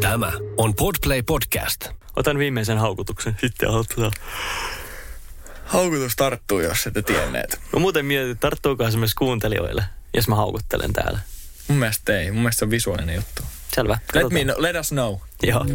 Tämä on Podplay Podcast. Otan viimeisen haukutuksen, sitten aloitetaan. Haukutus tarttuu, jos ette tienneet. Mä muuten mietin, että tarttuukohan se myös kuuntelijoille, jos mä haukuttelen täällä. Mun mielestä ei. Mun mielestä se on visuaalinen juttu. Selvä. Let, katsotaan. me know, let us know. Joo.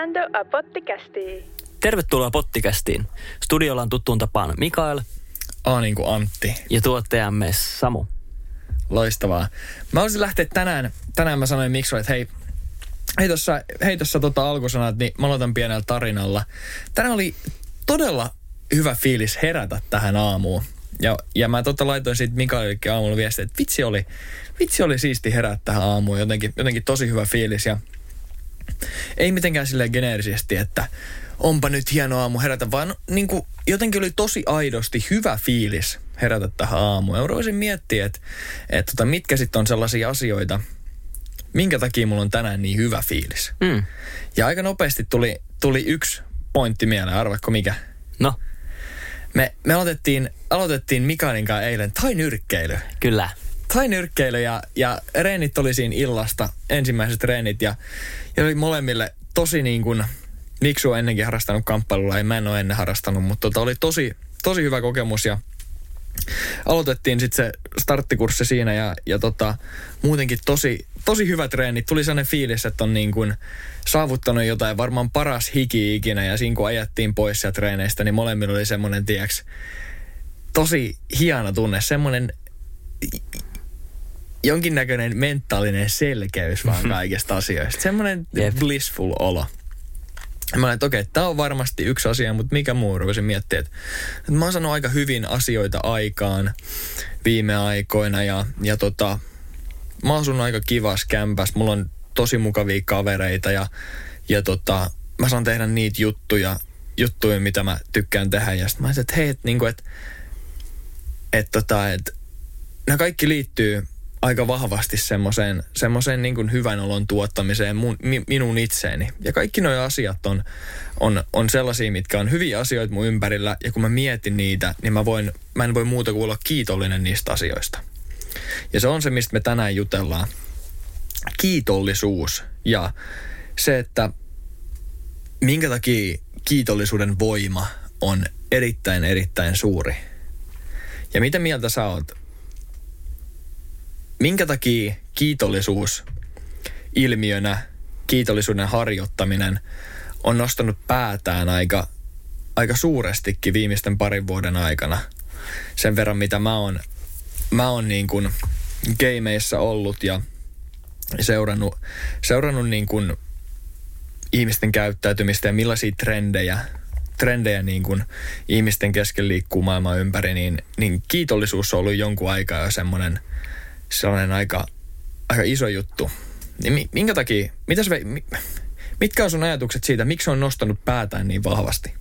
Escuchando a Potticasti. Tervetuloa Pottikästiin. Studiolla on tuttuun tapaan Mikael A niin kuin Antti. ja tuottajamme Samu. Loistavaa. Mä olisin lähteä tänään, tänään mä sanoin Miksu, että hei, hei tossa, hei tossa tota alkusanat, niin mä aloitan pienellä tarinalla. Tänään oli todella hyvä fiilis herätä tähän aamuun. Ja, ja mä tota laitoin siitä Mikaelillekin aamulla viestiä, että vitsi oli, vitsi oli siisti herätä tähän aamuun. Jotenkin, jotenkin tosi hyvä fiilis ja ei mitenkään silleen geneerisesti, että onpa nyt hieno aamu herätä, vaan niin kuin jotenkin oli tosi aidosti hyvä fiilis herätä tähän aamuun. Ja rupesin miettiä, että, että tota, mitkä sitten on sellaisia asioita, minkä takia mulla on tänään niin hyvä fiilis. Mm. Ja aika nopeasti tuli, tuli yksi pointti mieleen, arvatko mikä? No, Me, me aloitettiin, aloitettiin Mikaelin kanssa eilen tai nyrkkeily. kyllä. Tai nyrkkeily ja, ja reenit oli siinä illasta, ensimmäiset reenit ja, ja oli molemmille tosi niin kuin, Miksu on ennenkin harrastanut kamppailulla, ei mä en ole ennen harrastanut, mutta tota oli tosi, tosi hyvä kokemus ja aloitettiin sitten se starttikurssi siinä ja, ja tota, muutenkin tosi, tosi hyvä treenit. Tuli sellainen fiilis, että on niin kuin saavuttanut jotain varmaan paras hiki ikinä ja siinä kun ajettiin pois sieltä treeneistä, niin molemmilla oli semmoinen, tieks, tosi hieno tunne, semmoinen jonkinnäköinen mentaalinen selkeys vaan kaikista asioista. Semmoinen Jep. blissful olo. Mä olin, että okei, tämä on varmasti yksi asia, mutta mikä muu rupesin miettiä, että, että mä oon saanut aika hyvin asioita aikaan viime aikoina ja, ja tota, mä asun aika kivas kämpäs, mulla on tosi mukavia kavereita ja, ja tota, mä saan tehdä niitä juttuja, juttuja, mitä mä tykkään tehdä. Ja sitten mä ajattelin, että hei, että niinku, et, et tota, et, nämä kaikki liittyy aika vahvasti semmoiseen, semmoiseen niin hyvän olon tuottamiseen mun, mi, minun itseeni. Ja kaikki nuo asiat on, on, on sellaisia, mitkä on hyviä asioita mun ympärillä. Ja kun mä mietin niitä, niin mä, voin, mä en voi muuta kuin olla kiitollinen niistä asioista. Ja se on se, mistä me tänään jutellaan. Kiitollisuus ja se, että minkä takia kiitollisuuden voima on erittäin, erittäin suuri. Ja mitä mieltä sä oot? Minkä takia kiitollisuus ilmiönä, kiitollisuuden harjoittaminen on nostanut päätään aika, aika suurestikin viimeisten parin vuoden aikana. Sen verran, mitä mä oon, mä oon niin kuin gameissa ollut ja seurannut, seurannut niin kuin ihmisten käyttäytymistä ja millaisia trendejä, trendejä niin kuin ihmisten kesken liikkuu maailman ympäri, niin, niin kiitollisuus on ollut jonkun aikaa jo semmoinen, sellainen aika, aika iso juttu. Niin mi- minkä takia, mitäs mitkä on sun ajatukset siitä, miksi se on nostanut päätään niin vahvasti?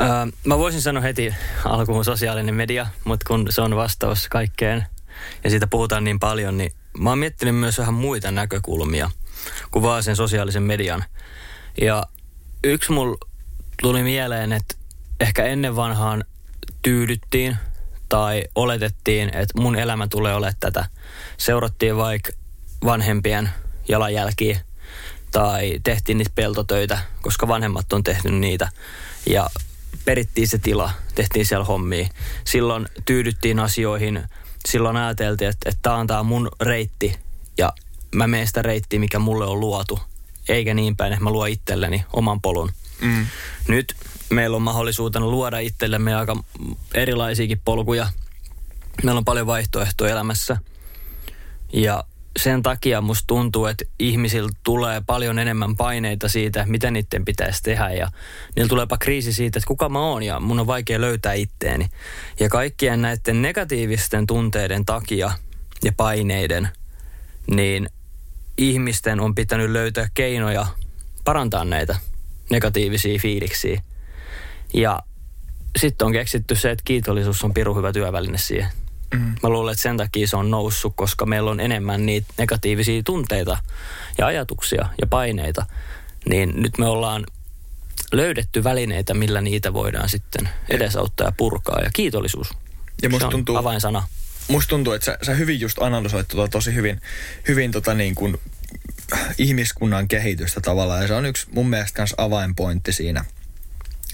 Öö, mä voisin sanoa heti alkuun sosiaalinen media, mutta kun se on vastaus kaikkeen ja siitä puhutaan niin paljon, niin mä oon miettinyt myös vähän muita näkökulmia kuin vaan sen sosiaalisen median. Ja yksi mulla tuli mieleen, että ehkä ennen vanhaan tyydyttiin tai oletettiin, että mun elämä tulee olemaan tätä. Seurattiin vaikka vanhempien jalanjälkiä tai tehtiin niitä peltotöitä, koska vanhemmat on tehnyt niitä. Ja perittiin se tila, tehtiin siellä hommia. Silloin tyydyttiin asioihin, silloin ajateltiin, että, että tämä on tää mun reitti ja mä menen sitä reittiä, mikä mulle on luotu. Eikä niin päin, että mä luon itselleni oman polun. Mm. Nyt meillä on mahdollisuutena luoda itsellemme aika erilaisiakin polkuja. Meillä on paljon vaihtoehtoja elämässä. Ja sen takia musta tuntuu, että ihmisillä tulee paljon enemmän paineita siitä, mitä niiden pitäisi tehdä. Ja niillä tuleepa kriisi siitä, että kuka mä oon ja mun on vaikea löytää itteeni. Ja kaikkien näiden negatiivisten tunteiden takia ja paineiden, niin ihmisten on pitänyt löytää keinoja parantaa näitä negatiivisia fiiliksiä. Ja sitten on keksitty se, että kiitollisuus on pirun hyvä työväline siihen. Mm. Mä luulen, että sen takia se on noussut, koska meillä on enemmän niitä negatiivisia tunteita ja ajatuksia ja paineita. Niin nyt me ollaan löydetty välineitä, millä niitä voidaan sitten edesauttaa ja purkaa. Ja kiitollisuus. Ja musta se on tuntuu, avainsana. musta tuntuu, että sä, sä hyvin just analysoit tota tosi hyvin, hyvin tota niin kuin ihmiskunnan kehitystä tavallaan. Ja se on yksi mun mielestä myös avainpointti siinä,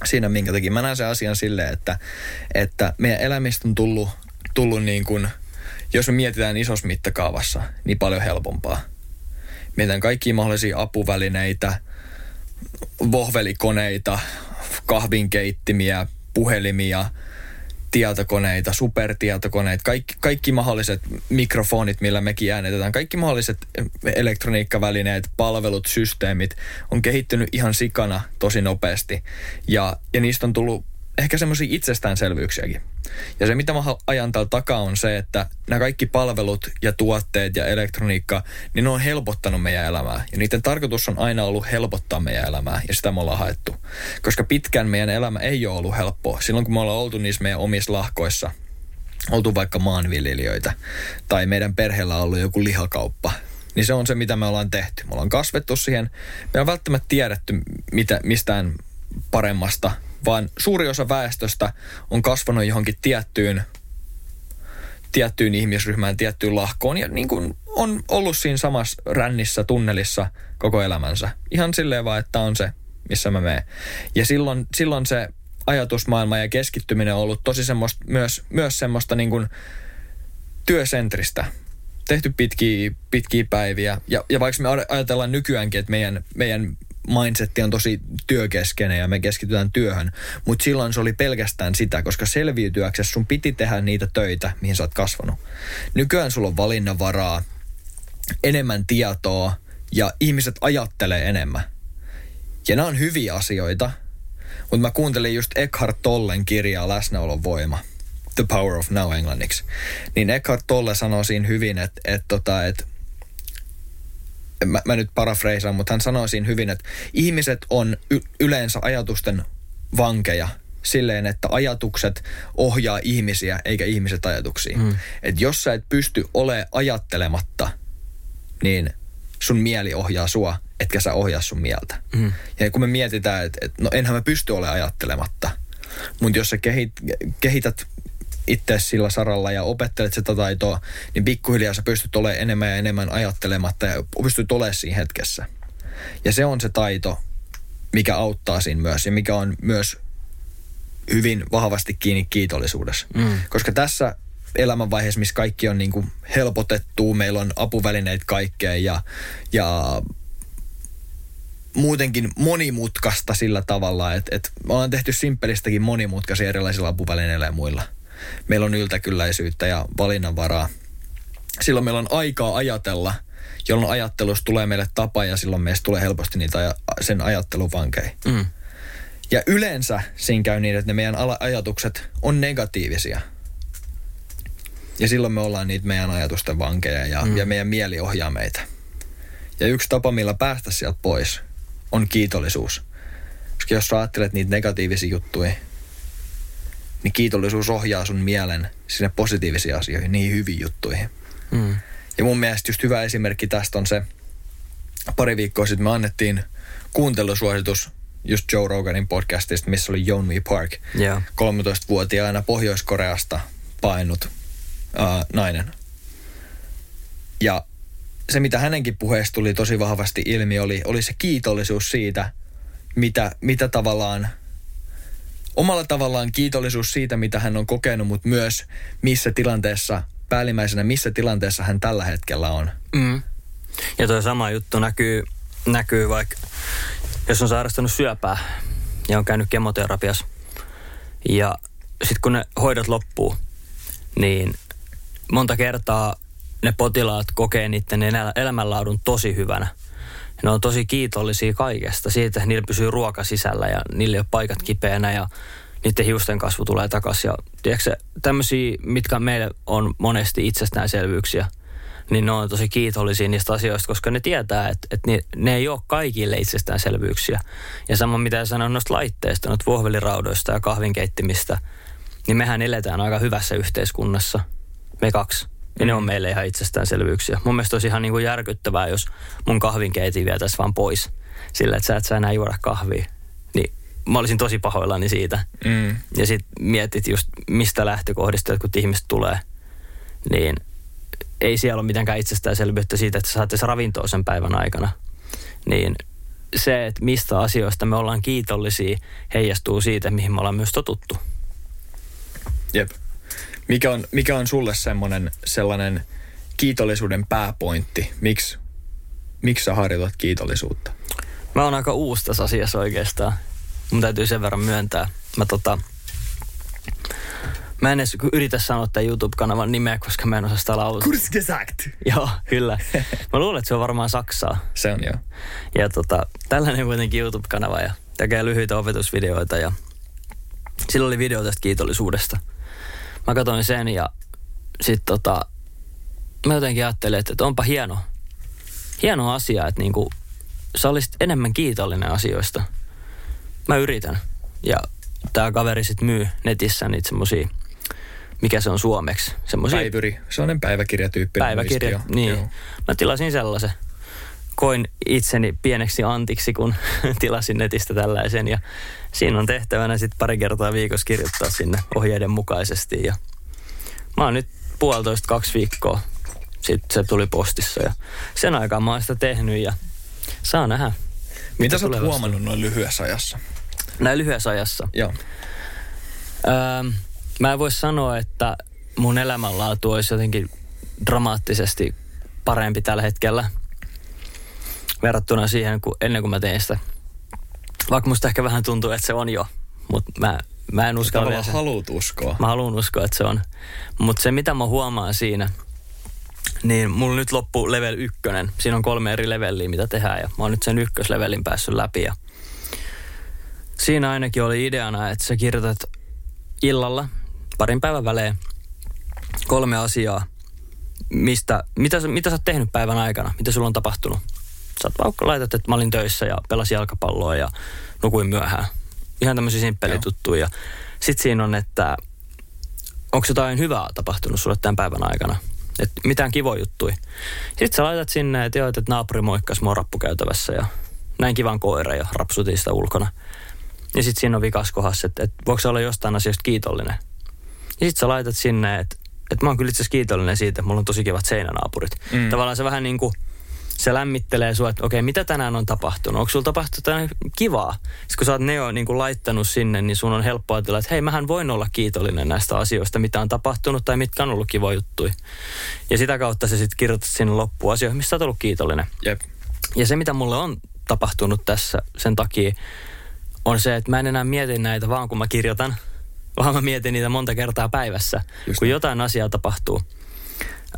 siinä minkä takia mä näen sen asian silleen, että, että meidän elämistä on tullut, tullut niin kuin, jos me mietitään isossa mittakaavassa, niin paljon helpompaa. Mietitään kaikkia mahdollisia apuvälineitä, vohvelikoneita, kahvinkeittimiä, puhelimia, tietokoneita, supertietokoneita, kaikki, kaikki mahdolliset mikrofonit, millä mekin äänetetään, kaikki mahdolliset elektroniikkavälineet, palvelut, systeemit on kehittynyt ihan sikana tosi nopeasti. Ja, ja niistä on tullut ehkä semmoisia itsestäänselvyyksiäkin. Ja se, mitä mä ajan täällä takaa, on se, että nämä kaikki palvelut ja tuotteet ja elektroniikka, niin ne on helpottanut meidän elämää. Ja niiden tarkoitus on aina ollut helpottaa meidän elämää, ja sitä me ollaan haettu. Koska pitkään meidän elämä ei ole ollut helppoa. Silloin, kun me ollaan oltu niissä meidän omissa lahkoissa, oltu vaikka maanviljelijöitä, tai meidän perheellä on ollut joku lihakauppa, niin se on se, mitä me ollaan tehty. Me ollaan kasvettu siihen. Me on välttämättä tiedetty mitä, mistään paremmasta vaan suuri osa väestöstä on kasvanut johonkin tiettyyn, tiettyyn ihmisryhmään, tiettyyn lahkoon ja niin kuin on ollut siinä samassa rännissä, tunnelissa koko elämänsä. Ihan silleen vaan, että on se, missä mä menen. Ja silloin, silloin se ajatusmaailma ja keskittyminen on ollut tosi semmoista, myös, myös semmoista niin kuin työsentristä. Tehty pitkiä, pitkiä päiviä. Ja, ja vaikka me ajatellaan nykyäänkin, että meidän, meidän mindsetti on tosi työkeskeinen ja me keskitytään työhön. Mutta silloin se oli pelkästään sitä, koska selviytyäksesi sun piti tehdä niitä töitä, mihin sä oot kasvanut. Nykyään sulla on valinnanvaraa, enemmän tietoa ja ihmiset ajattelee enemmän. Ja nämä on hyviä asioita, mutta mä kuuntelin just Eckhart Tollen kirjaa Läsnäolon voima. The Power of Now englanniksi. Niin Eckhart Tolle sanoo siinä hyvin, että, että, tota, että mä, mä nyt parafreisaan, mutta hän sanoi siinä hyvin, että ihmiset on y- yleensä ajatusten vankeja silleen, että ajatukset ohjaa ihmisiä eikä ihmiset ajatuksia. Mm. Et jos sä et pysty ole ajattelematta, niin sun mieli ohjaa sua, etkä sä ohjaa sun mieltä. Mm. Ja kun me mietitään, että, että no enhän mä pysty ole ajattelematta, mutta jos sä kehit, kehität itse sillä saralla ja opettelet sitä taitoa, niin pikkuhiljaa sä pystyt olemaan enemmän ja enemmän ajattelematta ja pystyt olemaan siinä hetkessä. Ja se on se taito, mikä auttaa siinä myös ja mikä on myös hyvin vahvasti kiinni kiitollisuudessa. Mm. Koska tässä elämänvaiheessa, missä kaikki on niin kuin helpotettu, meillä on apuvälineitä kaikkeen ja, ja muutenkin monimutkaista sillä tavalla, että, että me ollaan tehty simppelistäkin monimutkaisia erilaisilla apuvälineillä ja muilla – meillä on yltäkylläisyyttä ja valinnanvaraa. Silloin meillä on aikaa ajatella, jolloin ajattelusta tulee meille tapa ja silloin meistä tulee helposti niitä sen ajattelun vankeja. Mm. Ja yleensä siinä käy niin, että ne meidän ajatukset on negatiivisia. Ja silloin me ollaan niitä meidän ajatusten vankeja ja, mm. ja meidän mieli ohjaa meitä. Ja yksi tapa, millä päästä sieltä pois, on kiitollisuus. Koska jos sä ajattelet niitä negatiivisia juttuja, niin kiitollisuus ohjaa sun mielen sinne positiivisiin asioihin, niihin hyviin juttuihin. Mm. Ja mun mielestä just hyvä esimerkki tästä on se, pari viikkoa sitten me annettiin kuuntelusuositus just Joe Roganin podcastista, missä oli Yeonmi Park, yeah. 13-vuotiaana Pohjois-Koreasta painut uh, nainen. Ja se, mitä hänenkin puheesta tuli tosi vahvasti ilmi, oli, oli se kiitollisuus siitä, mitä, mitä tavallaan – omalla tavallaan kiitollisuus siitä, mitä hän on kokenut, mutta myös missä tilanteessa, päällimmäisenä missä tilanteessa hän tällä hetkellä on. Mm. Ja tuo sama juttu näkyy, näkyy vaikka, jos on sairastanut syöpää ja on käynyt kemoterapiassa. Ja sitten kun ne hoidot loppuu, niin monta kertaa ne potilaat kokee niiden elämänlaadun tosi hyvänä – ne on tosi kiitollisia kaikesta. Siitä, että niillä pysyy ruoka sisällä ja niillä ei ole paikat kipeänä ja niiden hiusten kasvu tulee takaisin. Ja tiedätkö, tämmöisiä, mitkä meille on monesti itsestäänselvyyksiä, niin ne on tosi kiitollisia niistä asioista, koska ne tietää, että, että ne, ne ei ole kaikille itsestäänselvyyksiä. Ja sama mitä sanoin noista laitteista, noista vuohveliraudoista ja kahvinkeittimistä, niin mehän eletään aika hyvässä yhteiskunnassa. me kaksi. Ja ne on meille ihan itsestäänselvyyksiä. Mun mielestä olisi ihan niin kuin järkyttävää, jos mun kahvinkeitin vietäisi vaan pois. Sillä, että sä et sä enää juoda kahvia. Niin mä olisin tosi pahoillani siitä. Mm. Ja sit mietit just, mistä lähtökohdista kun ihmiset tulee. Niin ei siellä ole mitenkään itsestäänselvyyttä siitä, että sä saatte ravintoa sen päivän aikana. Niin se, että mistä asioista me ollaan kiitollisia, heijastuu siitä, mihin me ollaan myös totuttu. Jep. Mikä on, mikä on sulle semmoinen sellainen kiitollisuuden pääpointti? Miksi miksi sä harjoitat kiitollisuutta? Mä oon aika uusi tässä asiassa oikeastaan. Mun täytyy sen verran myöntää. Mä tota, Mä en edes yritä sanoa tämän YouTube-kanavan nimeä, koska mä en osaa sitä laulaa. Kurz gesagt. Joo, kyllä. Mä luulen, että se on varmaan Saksaa. Se on joo. Ja tota, tällainen kuitenkin YouTube-kanava ja tekee lyhyitä opetusvideoita ja sillä oli video tästä kiitollisuudesta. Mä katsoin sen ja sit tota, mä jotenkin ajattelin, että, että onpa hieno, hieno asia, että niinku, sä olisit enemmän kiitollinen asioista. Mä yritän. Ja tämä kaveri sitten myy netissä niitä semmosia, mikä se on suomeksi. Semmosia, Päivyri, sellainen päiväkirjatyyppinen Päiväkirja, muistio. niin. Joo. Mä tilasin sellaisen. Koin itseni pieneksi antiksi, kun tilasin netistä tällaisen. Ja siinä on tehtävänä sitten pari kertaa viikossa kirjoittaa sinne ohjeiden mukaisesti. Ja mä oon nyt puolitoista kaksi viikkoa. Sitten se tuli postissa ja sen aikaan mä oon sitä tehnyt ja saa nähdä. Mitä sä oot huomannut noin lyhyessä ajassa? Näin lyhyessä ajassa. Joo. Öö, mä en voi sanoa, että mun elämänlaatu olisi jotenkin dramaattisesti parempi tällä hetkellä verrattuna siihen, kun ennen kuin mä tein sitä. Vaikka musta ehkä vähän tuntuu, että se on jo, mutta mä, mä en uskalla vielä Tavallaan sen. haluut uskoa. Mä haluan uskoa, että se on. Mutta se, mitä mä huomaan siinä, niin mulla nyt loppu level ykkönen. Siinä on kolme eri leveliä, mitä tehdään ja mä oon nyt sen ykköslevelin päässyt läpi. Ja siinä ainakin oli ideana, että sä kirjoitat illalla parin päivän välein kolme asiaa, mistä, mitä, sä- mitä sä oot tehnyt päivän aikana, mitä sulla on tapahtunut. Sä oot vaikka laitat, että mä olin töissä ja pelasin jalkapalloa ja nukuin myöhään. Ihan tämmöisiä simppelituttuja. Sitten siinä on, että onko jotain hyvää tapahtunut sulle tämän päivän aikana? Et mitään kivoja juttui. Sitten sä laitat sinne, että joo, että naapuri moikkas mua rappukäytävässä ja näin kivan koira ja rapsutin sitä ulkona. Ja sitten siinä on vikas kohdassa, että, että voiko olla jostain asiasta kiitollinen. Ja sitten sä laitat sinne, että, että mä oon kyllä itse kiitollinen siitä, että mulla on tosi kivat seinänaapurit. Mm. Tavallaan se vähän niin kuin, se lämmittelee sua, että okei, mitä tänään on tapahtunut? Onko sulla tapahtunut tänään kivaa? Sitten kun sä oot ne jo niin kuin laittanut sinne, niin sun on helppo ajatella, että hei, mähän voin olla kiitollinen näistä asioista, mitä on tapahtunut tai mitkä on ollut kivoja juttuja. Ja sitä kautta sä sitten kirjoitat sinne loppuun asioihin, mistä sä oot ollut kiitollinen. Jep. Ja se, mitä mulle on tapahtunut tässä sen takia, on se, että mä en enää mieti näitä vaan kun mä kirjoitan, vaan mä mietin niitä monta kertaa päivässä, Just kun jotain asiaa tapahtuu.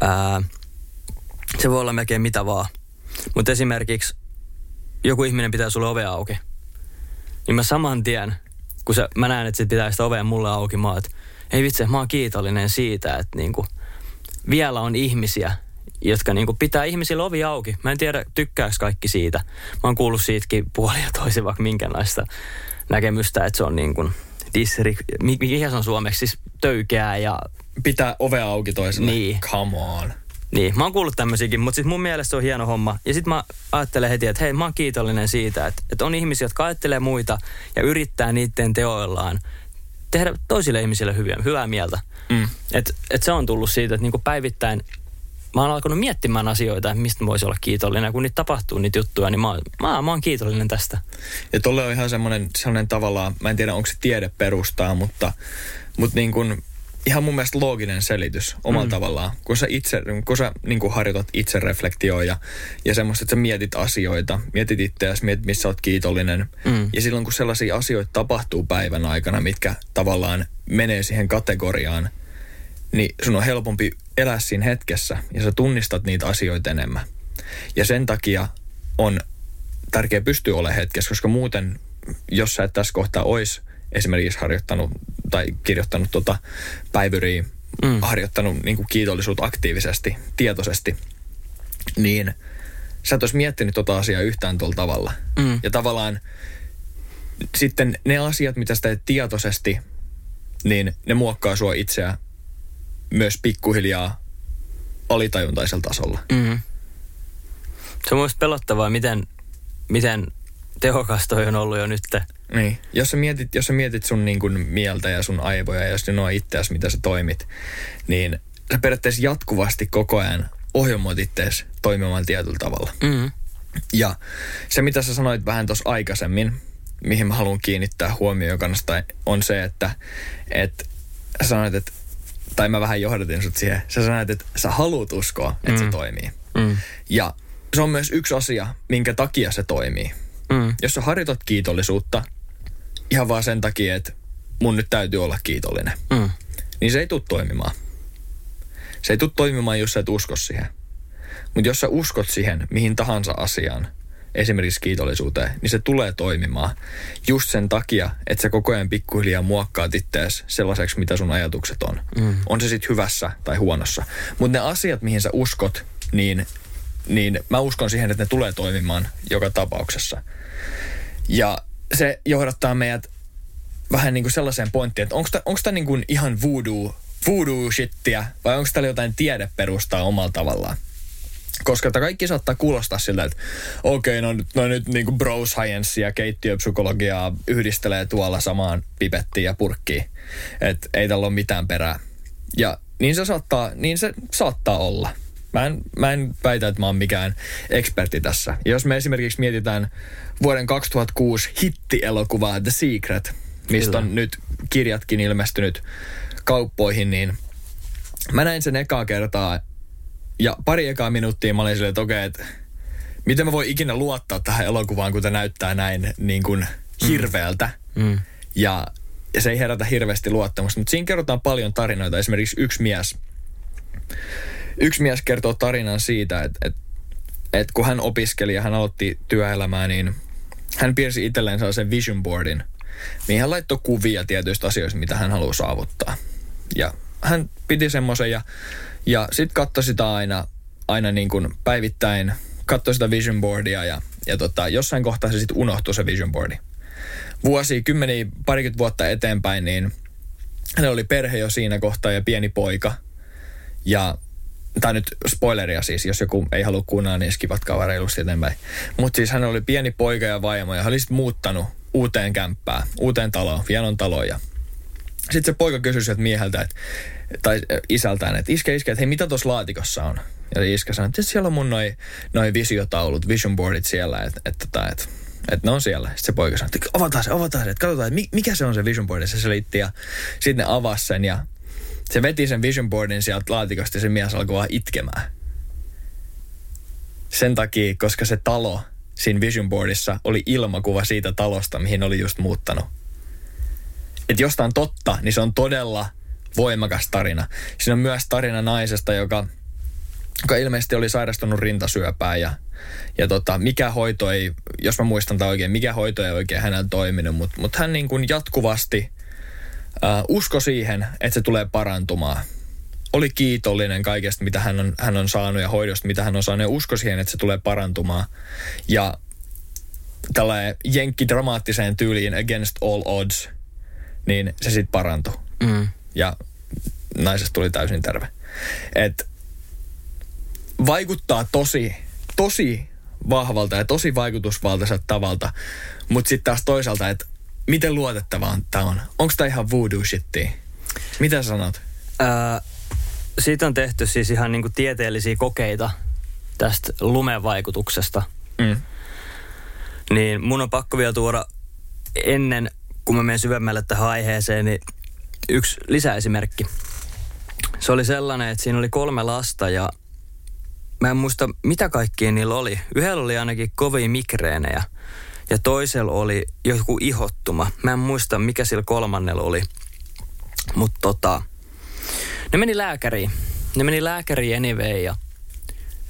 Ää, se voi olla melkein mitä vaan. Mutta esimerkiksi joku ihminen pitää sulle ovea auki. Niin mä saman tien, kun se, mä näen, että se pitää sitä ovea mulle auki, mä oon, että ei vitsi, mä oon kiitollinen siitä, että niinku, vielä on ihmisiä, jotka niinku pitää ihmisille ovi auki. Mä en tiedä, tykkääks kaikki siitä. Mä oon kuullut siitäkin puolia toisen vaikka minkälaista näkemystä, että se on niin kuin disri, mi- mikä se on suomeksi, siis töykeää ja Pitää ovea auki toiselle. Niin. Come on. Niin, mä oon kuullut tämmöisiäkin, mutta siis mun mielestä se on hieno homma. Ja sit mä ajattelen heti, että hei, mä oon kiitollinen siitä, että, että on ihmisiä, jotka ajattelee muita ja yrittää niiden teoillaan tehdä toisille ihmisille hyviä, hyvää mieltä. Mm. Et, et se on tullut siitä, että niinku päivittäin mä oon alkanut miettimään asioita, että mistä mä voisin olla kiitollinen. Ja kun niitä tapahtuu, niitä juttuja, niin mä, mä, mä oon kiitollinen tästä. Ja tolle on ihan semmoinen, semmoinen tavallaan, mä en tiedä onko se tiede perustaa, mutta, mutta niin ihan mun mielestä looginen selitys omalla mm. tavallaan. Kun sä, itse, kun sä niin kuin harjoitat itsereflektioa ja, ja semmoista, että sä mietit asioita, mietit itseäsi, mietit missä oot kiitollinen. Mm. Ja silloin kun sellaisia asioita tapahtuu päivän aikana, mitkä tavallaan menee siihen kategoriaan, niin sun on helpompi elää siinä hetkessä ja sä tunnistat niitä asioita enemmän. Ja sen takia on tärkeää pystyä olemaan hetkessä, koska muuten, jos sä et tässä kohtaa olisi esimerkiksi harjoittanut tai kirjoittanut tota päivyriä, mm. Harjoittanut niin kuin kiitollisuutta aktiivisesti, tietoisesti, niin sä et olisi miettinyt tota asiaa yhtään tuolla tavalla. Mm. Ja tavallaan sitten ne asiat, mitä sä teet tietoisesti, niin ne muokkaa sua itseä myös pikkuhiljaa alitajuntaisella tasolla. Mm. Se on muista pelottavaa, miten, miten tehokas toi on ollut jo nyt. Niin. Jos sä mietit, jos sä mietit sun niin kuin mieltä ja sun aivoja ja jos ne on itseäsi, mitä sä toimit, niin sä periaatteessa jatkuvasti koko ajan ohjelmoit ittees toimimaan tietyllä tavalla. Mm. Ja se, mitä sä sanoit vähän tuossa aikaisemmin, mihin mä haluan kiinnittää huomioon kannasta, on se, että, että sä sanoit, että, tai mä vähän johdatin sut siihen, sä sanoit, että sä haluat uskoa, että mm. se toimii. Mm. Ja se on myös yksi asia, minkä takia se toimii. Mm. Jos sä harjoitat kiitollisuutta ihan vaan sen takia, että mun nyt täytyy olla kiitollinen, Mm. niin se ei tule toimimaan. Se ei tule toimimaan, jos sä et usko siihen. Mutta jos sä uskot siihen mihin tahansa asiaan, esimerkiksi kiitollisuuteen, niin se tulee toimimaan just sen takia, että sä koko ajan pikkuhiljaa muokkaat ittees sellaiseksi, mitä sun ajatukset on. Mm. On se sitten hyvässä tai huonossa. Mutta ne asiat, mihin sä uskot, niin, niin mä uskon siihen, että ne tulee toimimaan joka tapauksessa. Ja se johdattaa meidät vähän niin kuin sellaiseen pointtiin, että onko tämä niin kuin ihan voodoo, voodoo shittiä vai onko täällä jotain tiedeperustaa omalla tavallaan. Koska tämä kaikki saattaa kuulostaa siltä, että okei, okay, no, no nyt niin kuin bro science ja keittiöpsykologiaa yhdistelee tuolla samaan pipettiin ja purkkiin. Että ei tällä ole mitään perää. Ja niin se saattaa, niin se saattaa olla. Mä en, mä en väitä, että mä oon mikään ekspertti tässä. Ja jos me esimerkiksi mietitään vuoden 2006 hittielokuvaa The Secret, mistä Kyllä. on nyt kirjatkin ilmestynyt kauppoihin, niin mä näin sen ekaa kertaa ja pari ekaa minuuttia mä olin silleen, että okei, että miten mä voin ikinä luottaa tähän elokuvaan, kun tämä näyttää näin niin kuin hirveältä. Mm. Ja, ja se ei herätä hirveästi luottamusta. Mutta siinä kerrotaan paljon tarinoita. Esimerkiksi yksi mies, yksi mies kertoo tarinan siitä, että, että, että kun hän opiskeli ja hän aloitti työelämää, niin hän piirsi itselleen sellaisen vision boardin, mihin hän laittoi kuvia tietyistä asioista, mitä hän haluaa saavuttaa. Ja hän piti semmoisen ja, ja sitten katsoi sitä aina, aina niin kuin päivittäin, katsoi sitä vision boardia ja, ja tota, jossain kohtaa se sitten unohtui se vision boardi vuosi, kymmeniä, parikymmentä vuotta eteenpäin, niin hänellä oli perhe jo siinä kohtaa ja pieni poika. Ja, tai nyt spoileria siis, jos joku ei halua kuunnella, niin skivatkaa reilusti eteenpäin. Mutta siis hänellä oli pieni poika ja vaimo ja hän oli sitten muuttanut uuteen kämppään, uuteen taloon, hienon taloon ja sitten se poika kysyi sieltä mieheltä, että, tai isältään, että iskä, iskä, että hei, mitä tuossa laatikossa on? Ja iskä sanoi, että siellä on mun noi, noi visiotaulut, vision boardit siellä, että, että, että, että, että ne on siellä. Sitten se poika sanoi, että avataan se, avataan se, että katsotaan, mi- mikä se on se vision board. Ja se selitti ja sitten ne avasi sen ja se veti sen vision boardin sieltä laatikosta ja se mies alkoi vaan itkemään. Sen takia, koska se talo siinä vision boardissa oli ilmakuva siitä talosta, mihin oli just muuttanut että jos tämä on totta, niin se on todella voimakas tarina. Siinä on myös tarina naisesta, joka, joka ilmeisesti oli sairastunut rintasyöpään ja, ja tota, mikä hoito ei, jos mä muistan tämä oikein, mikä hoito ei oikein hänellä toiminut, mutta mut hän niin kuin jatkuvasti äh, usko siihen, että se tulee parantumaan. Oli kiitollinen kaikesta, mitä hän on, hän on saanut ja hoidosta, mitä hän on saanut ja usko siihen, että se tulee parantumaan. Ja tällainen jenkki dramaattiseen tyyliin against all odds, niin se sitten parantui. Mm. Ja naisesta tuli täysin terve. Et vaikuttaa tosi, tosi vahvalta ja tosi vaikutusvaltaiselta tavalta, mutta sitten taas toisaalta, että miten luotettavaa tämä on? Onko tämä ihan voodoo shittiä? Mitä sanot? Ää, siitä on tehty siis ihan niinku tieteellisiä kokeita tästä lumen vaikutuksesta. Mm. Niin mun on pakko vielä tuoda ennen, kun mä menen syvemmälle tähän aiheeseen, niin yksi lisäesimerkki. Se oli sellainen, että siinä oli kolme lasta ja mä en muista mitä kaikkia niillä oli. Yhdellä oli ainakin kovia migreenejä ja toisella oli joku ihottuma. Mä en muista mikä sillä kolmannella oli. Mutta tota, ne meni lääkäriin. Ne meni lääkäriin anyway ja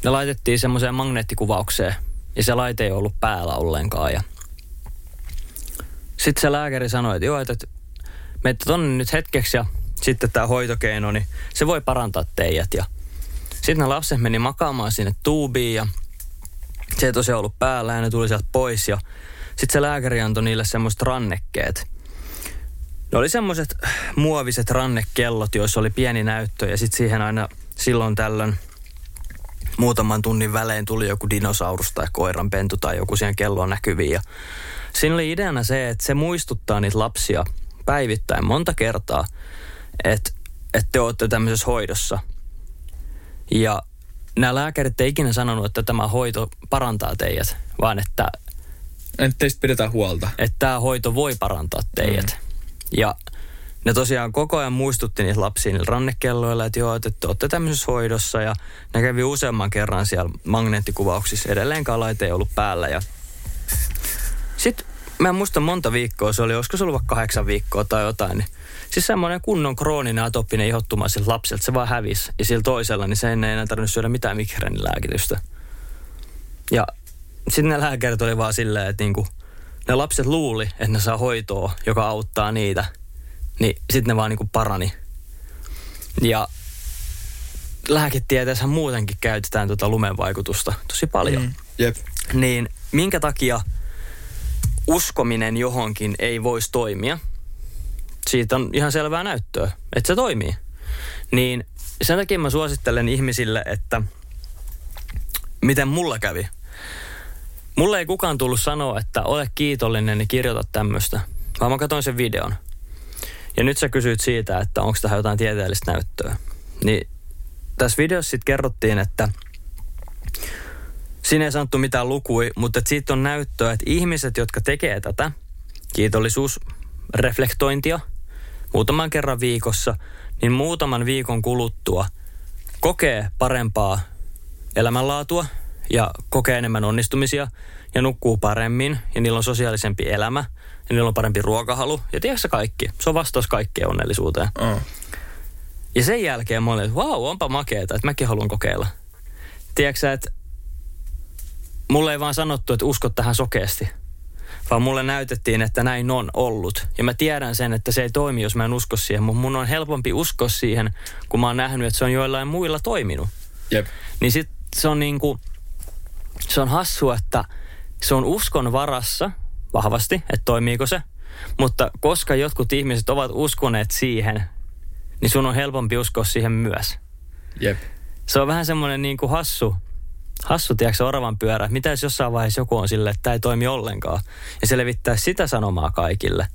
ne laitettiin semmoiseen magneettikuvaukseen ja se laite ei ollut päällä ollenkaan. Ja sitten se lääkäri sanoi, että joo, että menette tonne nyt hetkeksi ja sitten tämä hoitokeino, niin se voi parantaa teidät. Ja sitten ne lapset meni makaamaan sinne tuubiin ja se ei tosiaan ollut päällä ja ne tuli sieltä pois. Ja sitten se lääkäri antoi niille semmoiset rannekkeet. Ne oli semmoiset muoviset rannekellot, joissa oli pieni näyttö ja sitten siihen aina silloin tällöin muutaman tunnin välein tuli joku dinosaurus tai koiranpentu tai joku siihen kelloon näkyviin. Ja siinä oli ideana se, että se muistuttaa niitä lapsia päivittäin monta kertaa, että, että te olette tämmöisessä hoidossa. Ja nämä lääkärit ei ikinä sanonut, että tämä hoito parantaa teidät, vaan että, Että teistä pidetään huolta. että tämä hoito voi parantaa teidät. Mm. Ja ne tosiaan koko ajan muistutti niitä lapsia niillä rannekelloilla, että joo, että te olette tämmöisessä hoidossa. Ja ne kävi useamman kerran siellä magneettikuvauksissa. Edelleenkaan laite ei ollut päällä. Ja sitten mä en muista monta viikkoa, se oli, olisiko se ollut vaikka kahdeksan viikkoa tai jotain. Niin siis semmoinen kunnon krooninen atopinen ihottuma siltä lapselta, se vaan hävisi. Ja sillä toisella, niin se ei enää tarvinnut syödä mitään migreenilääkitystä. Ja sitten ne lääkärit oli vaan silleen, että niinku, ne lapset luuli, että ne saa hoitoa, joka auttaa niitä. Niin sitten ne vaan niinku parani. Ja lääketieteessä muutenkin käytetään tuota lumen vaikutusta tosi paljon. Mm. Jep. Niin minkä takia uskominen johonkin ei voisi toimia? Siitä on ihan selvää näyttöä, että se toimii. Niin sen takia mä suosittelen ihmisille, että miten mulla kävi. Mulle ei kukaan tullut sanoa, että ole kiitollinen ja kirjoita tämmöistä, vaan mä katsoin sen videon. Ja nyt sä kysyit siitä, että onko tähän jotain tieteellistä näyttöä. Niin tässä videossa sitten kerrottiin, että siinä ei sanottu mitään lukui, mutta siitä on näyttöä, että ihmiset, jotka tekee tätä kiitollisuusreflektointia muutaman kerran viikossa, niin muutaman viikon kuluttua kokee parempaa elämänlaatua ja kokee enemmän onnistumisia ja nukkuu paremmin ja niillä on sosiaalisempi elämä ja niillä on parempi ruokahalu. Ja tiedätkö kaikki? Se on vastaus kaikkeen onnellisuuteen. Oh. Ja sen jälkeen mä olin, että vau, onpa makeeta, että mäkin haluan kokeilla. Tiedätkö että mulle ei vaan sanottu, että usko tähän sokeasti. Vaan mulle näytettiin, että näin on ollut. Ja mä tiedän sen, että se ei toimi, jos mä en usko siihen. Mutta mun on helpompi uskoa siihen, kun mä oon nähnyt, että se on joillain muilla toiminut. Jep. Niin sit se on niinku, se on hassua, että se on uskon varassa vahvasti, että toimiiko se. Mutta koska jotkut ihmiset ovat uskoneet siihen, niin sun on helpompi uskoa siihen myös. Jep. Se on vähän semmoinen niin kuin hassu, hassu, tiedätkö, oravan pyörä. Mitä jos jossain vaiheessa joku on silleen, että tämä ei toimi ollenkaan, ja se levittää sitä sanomaa kaikille.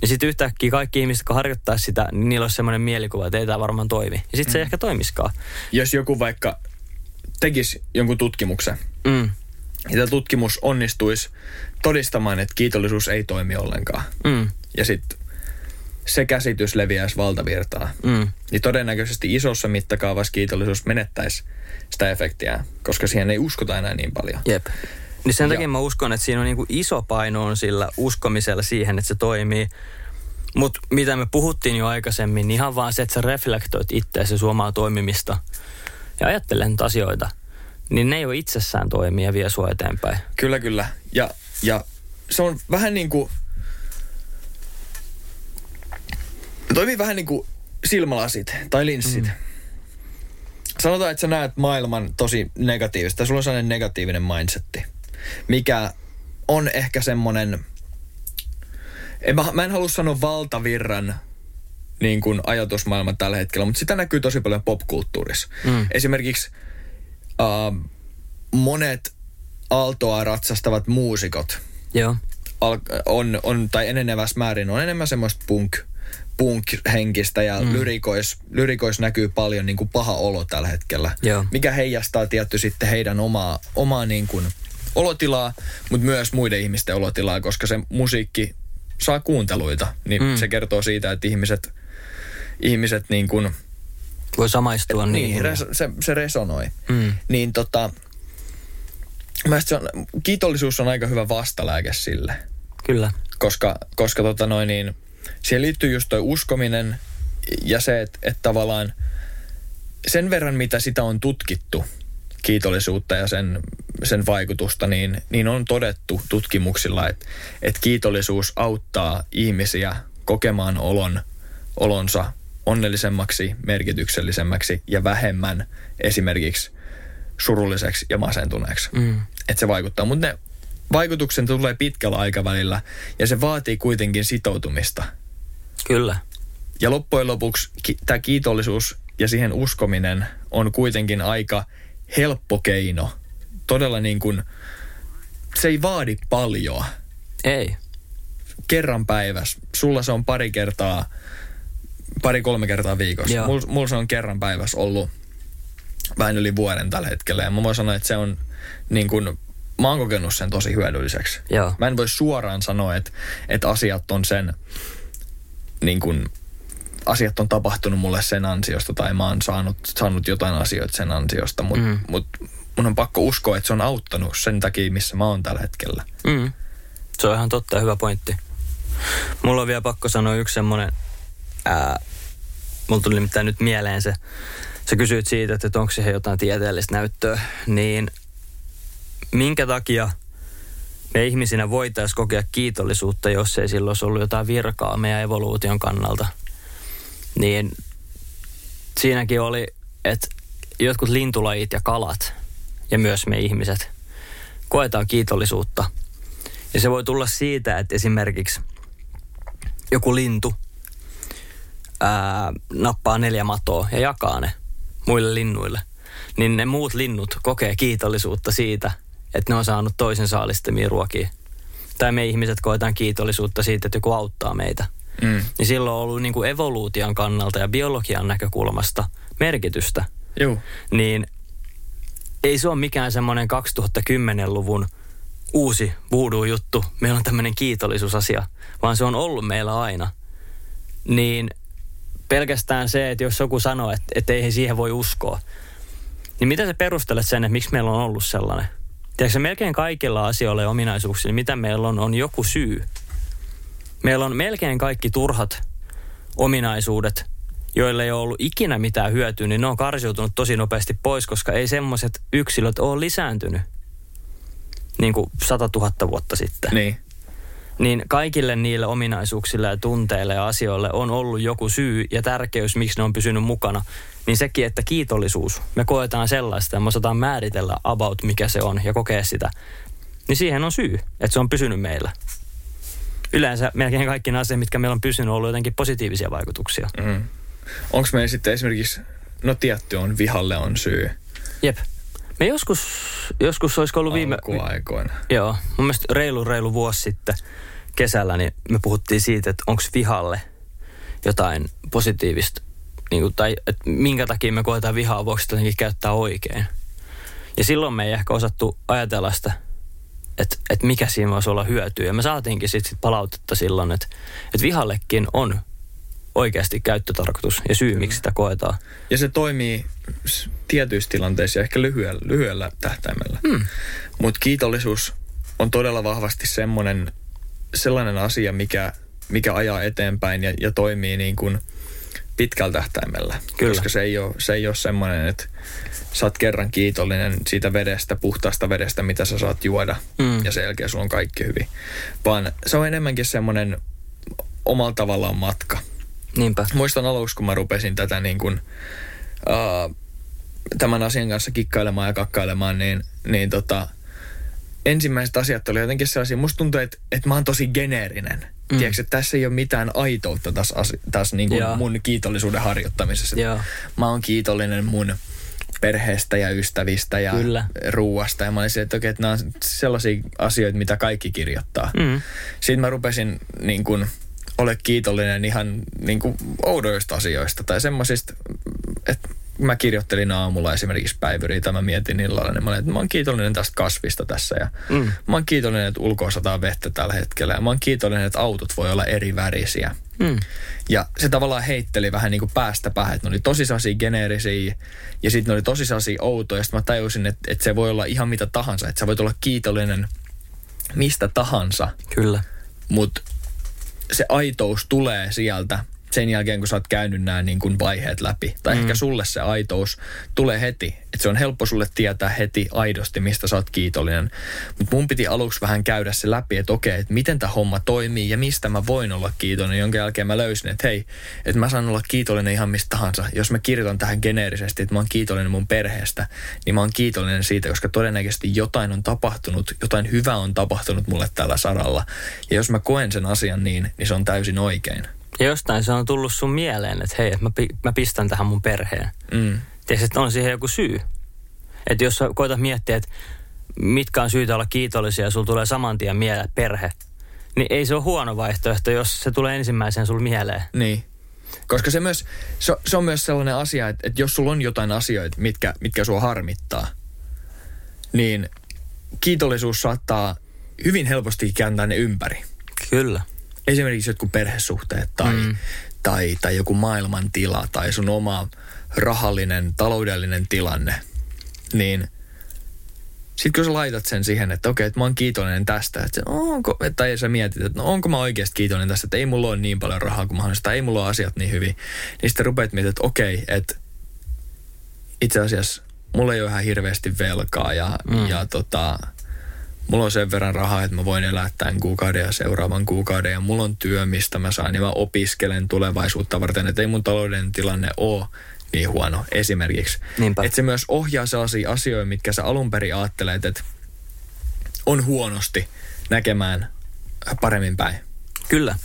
Niin sitten yhtäkkiä kaikki ihmiset, kun harjoittaa sitä, niin niillä olisi semmoinen mielikuva, että ei tämä varmaan toimi. Ja sitten mm. se ei ehkä toimiskaan. Jos joku vaikka tekisi jonkun tutkimuksen, Mm. ja tämä tutkimus onnistuisi todistamaan, että kiitollisuus ei toimi ollenkaan, Mm. ja sitten se käsitys leviäisi valtavirtaa, Mm. niin todennäköisesti isossa mittakaavassa kiitollisuus menettäisi sitä efektiä, koska siihen ei uskota enää niin paljon. Jep. Niin sen Ja- takia mä uskon, että siinä on niinku iso paino on sillä uskomisella siihen, että se toimii. Mutta mitä me puhuttiin jo aikaisemmin, niin ihan vaan se, että sä reflektoit itseäsi sun omaa toimimista ja ajattelen nyt asioita, niin ne jo itsessään toimii ja vie sua eteenpäin. Kyllä, kyllä. Ja, ja se on vähän niin kuin... Toimii vähän niin kuin silmälasit tai linssit. Mm. Sanotaan, että sä näet maailman tosi negatiivista. Sulla on sellainen negatiivinen mindsetti, mikä on ehkä semmoinen... En, mä, mä en halua sanoa valtavirran niin kuin ajatusmaailma tällä hetkellä, mutta sitä näkyy tosi paljon popkulttuurissa. Mm. Esimerkiksi uh, monet aaltoa ratsastavat muusikot Joo. al- on, on, tai enenevässä määrin on enemmän semmoista punk, punk-henkistä ja mm. lyrikois, lyrikois näkyy paljon niin kuin paha olo tällä hetkellä, Joo. mikä heijastaa tietty sitten heidän omaa, omaa niin kuin olotilaa, mutta myös muiden ihmisten olotilaa, koska se musiikki saa kuunteluita, niin Mm. se kertoo siitä, että ihmiset, ihmiset niin kuin, Voi samaistua niin, niihin. res, se, se resonoi. Mm. Niin tota, mä se on, kiitollisuus on aika hyvä vastalääke sille, Kyllä. koska, koska tota noin niin, siihen liittyy just toi uskominen ja se, että et tavallaan sen verran, mitä sitä on tutkittu, kiitollisuutta ja sen, sen vaikutusta, niin, niin on todettu tutkimuksilla, että, että kiitollisuus auttaa ihmisiä kokemaan olon, olonsa onnellisemmaksi, merkityksellisemmäksi ja vähemmän esimerkiksi surulliseksi ja masentuneeksi. Mm. Että se vaikuttaa, mutta ne vaikutukset tulee pitkällä aikavälillä ja se vaatii kuitenkin sitoutumista. Kyllä. Ja loppujen lopuksi ki- tämä kiitollisuus ja siihen uskominen on kuitenkin aika helppo keino. Todella niin kuin, se ei vaadi paljon. Ei. Kerran päivässä. Sulla se on pari kertaa, pari-kolme kertaa viikossa. Mulla mul se on kerran päivässä ollut vähän yli vuoden tällä hetkellä. Ja mä voin sanoa, että se on niin kuin, mä oon kokenut sen tosi hyödylliseksi. Joo. Mä en voi suoraan sanoa, että, että asiat on sen, niin kuin, asiat on tapahtunut mulle sen ansiosta tai mä oon saanut, saanut jotain asioita sen ansiosta, mutta Mm. mut mun on pakko uskoa, että se on auttanut sen takia, missä mä oon tällä hetkellä. Mm. Se on ihan totta ja hyvä pointti. Mulla on vielä pakko sanoa yksi semmoinen, ää, mulla tuli nimittäin nyt mieleen se, sä kysyit siitä, että onko siihen jotain tieteellistä näyttöä, niin minkä takia me ihmisinä voitaisiin kokea kiitollisuutta, jos ei silloin olisi ollut jotain virkaa meidän evoluution kannalta. Niin siinäkin oli, että jotkut lintulajit ja kalat ja myös me ihmiset koetaan kiitollisuutta. Ja se voi tulla siitä, että esimerkiksi joku lintu ää, nappaa neljä matoa ja jakaa ne muille linnuille. Niin ne muut linnut kokee kiitollisuutta siitä, että ne on saanut toisen saalistamia ruokia. Tai me ihmiset koetaan kiitollisuutta siitä, että joku auttaa meitä. Mm. Niin silloin on ollut niin kuin evoluution kannalta ja biologian näkökulmasta merkitystä. Joo. Niin ei se ole mikään semmoinen 2010-luvun uusi voodoo-juttu. Meillä on tämmöinen kiitollisuusasia, vaan se on ollut meillä aina. Niin pelkästään se, että jos joku sanoo, että, että ei siihen voi uskoa, niin mitä sä perustelet sen, että miksi meillä on ollut sellainen? Tiedätkö, melkein kaikilla asioilla ja ominaisuuksilla, mitä meillä on, on joku syy. Meillä on melkein kaikki turhat ominaisuudet, joille ei ole ollut ikinä mitään hyötyä, niin ne on karsiutunut tosi nopeasti pois, koska ei semmoiset yksilöt ole lisääntynyt niin kuin 100 000 vuotta sitten. Niin. Niin kaikille niille ominaisuuksille ja tunteille ja asioille on ollut joku syy ja tärkeys, miksi ne on pysynyt mukana. Niin sekin, että kiitollisuus, me koetaan sellaista ja me osataan määritellä about mikä se on ja kokea sitä. Niin siihen on syy, että se on pysynyt meillä. Yleensä melkein kaikki ne asiat, mitkä meillä on pysynyt, on ollut jotenkin positiivisia vaikutuksia. Mm. Onko meillä sitten esimerkiksi, no tietty on, vihalle on syy Jep. Me joskus, joskus olisiko ollut viime... alkuaikoina. Joo, mun mielestä reilu reilu vuosi sitten kesällä, niin me puhuttiin siitä, että onko vihalle jotain positiivista, niin kuin, tai että minkä takia me koetaan vihaa, voiko sitä käyttää oikein. Ja silloin me ei ehkä osattu ajatella sitä, että, että mikä siinä voisi olla hyötyä. Ja me saatiinkin sitten sit palautetta silloin, että, että vihallekin on oikeasti käyttötarkoitus ja syy, miksi sitä koetaan. Ja se toimii tietyissä tilanteissa ehkä lyhyellä, lyhyellä tähtäimellä. Hmm. Mutta kiitollisuus on todella vahvasti semmoinen, sellainen asia, mikä, mikä ajaa eteenpäin ja, ja toimii niin kuin pitkällä tähtäimellä. Kyllä. Koska se ei, ole, se ei ole semmoinen, että sä oot kerran kiitollinen siitä vedestä, puhtaasta vedestä, mitä sä saat juoda. Mm. Ja sen jälkeen sulla on kaikki hyvin. Vaan se on enemmänkin semmoinen omalla tavallaan matka Niinpä. muistan aluksi, kun mä rupesin tätä niin kuin, uh, tämän asian kanssa kikkailemaan ja kakkailemaan, niin, niin tota, ensimmäiset asiat oli jotenkin sellaisia, musta tuntuu, että, että mä oon tosi geneerinen. Mm. Tiedätkö, että tässä ei ole mitään aitoutta tässä, tässä niin kuin Joo. mun kiitollisuuden harjoittamisessa. Joo. Mä oon kiitollinen mun perheestä ja ystävistä ja Kyllä. ruuasta. Ja mä olin silleen, että okei, että nämä on sellaisia asioita, mitä kaikki kirjoittaa. Mm. Sitten mä rupesin niin kuin, ole kiitollinen ihan niin kuin oudoista asioista tai semmoisista, että mä kirjoittelin aamulla esimerkiksi päivyriä tai mä mietin illalla, niin mä olin, että mä oon kiitollinen tästä kasvista tässä ja Mm. mä oon kiitollinen, että ulkoa sataa vettä tällä hetkellä ja mä oon kiitollinen, että autot voi olla eri värisiä. Mm. Ja se tavallaan heitteli vähän niin kuin päästä päähän, että ne oli tosi sellaisia geneerisiä ja sitten ne oli tosi sellaisia outoja. Ja sitten mä tajusin, että, että se voi olla ihan mitä tahansa, että sä voit olla kiitollinen mistä tahansa, Kyllä. mutta se aitous tulee sieltä sen jälkeen, kun sä oot käynyt nämä niin kuin vaiheet läpi. Tai mm. ehkä sulle se aitous tulee heti. Että se on helppo sulle tietää heti aidosti, mistä sä oot kiitollinen. Mutta mun piti aluksi vähän käydä se läpi, että okei, että miten tämä homma toimii ja mistä mä voin olla kiitollinen. Jonka jälkeen mä löysin, että hei, että mä saan olla kiitollinen ihan mistä tahansa. Jos mä kirjoitan tähän geneerisesti, että mä oon kiitollinen mun perheestä, niin mä oon kiitollinen siitä, koska todennäköisesti jotain on tapahtunut, jotain hyvää on tapahtunut mulle tällä saralla. Ja jos mä koen sen asian niin, niin se on täysin oikein. Ja jostain se on tullut sun mieleen, että hei, että mä, mä pistän tähän mun perheen. Mm. Tiedätkö, että on siihen joku syy. Että jos sä koetat miettiä, että mitkä on syytä olla kiitollisia ja sulla tulee saman tien mieleen perhe, niin ei se ole huono vaihtoehto, jos se tulee ensimmäisen sulla mieleen. Niin. Koska se, myös, se, se on myös sellainen asia, että, että jos sulla on jotain asioita, mitkä, mitkä sua harmittaa, niin kiitollisuus saattaa hyvin helposti kääntää ne ympäri. Kyllä. Esimerkiksi jotkut perhesuhteet tai, mm. tai, tai joku maailmantila tai sun oma rahallinen, taloudellinen tilanne. Niin sitten kun sä laitat sen siihen, että okei, että mä oon kiitollinen tästä, että se, onko, tai sä mietit, että no onko mä oikeasti kiitollinen tästä, että ei mulla ole niin paljon rahaa kuin mahdollista, tai ei mulla ole asiat niin hyvin, niin sitten rupeat miettimään, että okei, että itse asiassa mulla ei ole ihan hirveästi velkaa ja, mm. ja tota, mulla on sen verran rahaa, että mä voin elää tämän kuukauden ja seuraavan kuukauden ja mulla on työ, mistä mä saan ja mä opiskelen tulevaisuutta varten, että ei mun talouden tilanne ole niin huono esimerkiksi. Niinpä. Että se myös ohjaa sellaisia asioita, mitkä sä alun perin ajattelet, että on huonosti näkemään paremmin päin. Kyllä.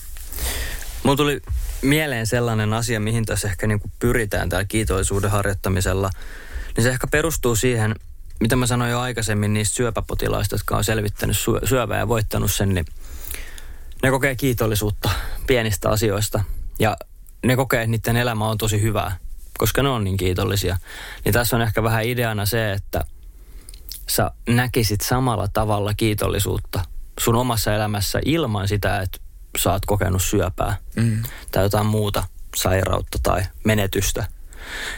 Mulla tuli mieleen sellainen asia, mihin tässä ehkä niin pyritään täällä kiitollisuuden harjoittamisella. Niin se ehkä perustuu siihen, mitä mä sanoin jo aikaisemmin niistä syöpäpotilaista, jotka on selvittänyt syö- syövää ja voittanut sen, niin ne kokee kiitollisuutta pienistä asioista. Ja ne kokee, että niiden elämä on tosi hyvää, koska ne on niin kiitollisia. Niin tässä on ehkä vähän ideana se, että sä näkisit samalla tavalla kiitollisuutta sun omassa elämässä ilman sitä, että sä oot kokenut syöpää Mm. tai jotain muuta sairautta tai menetystä.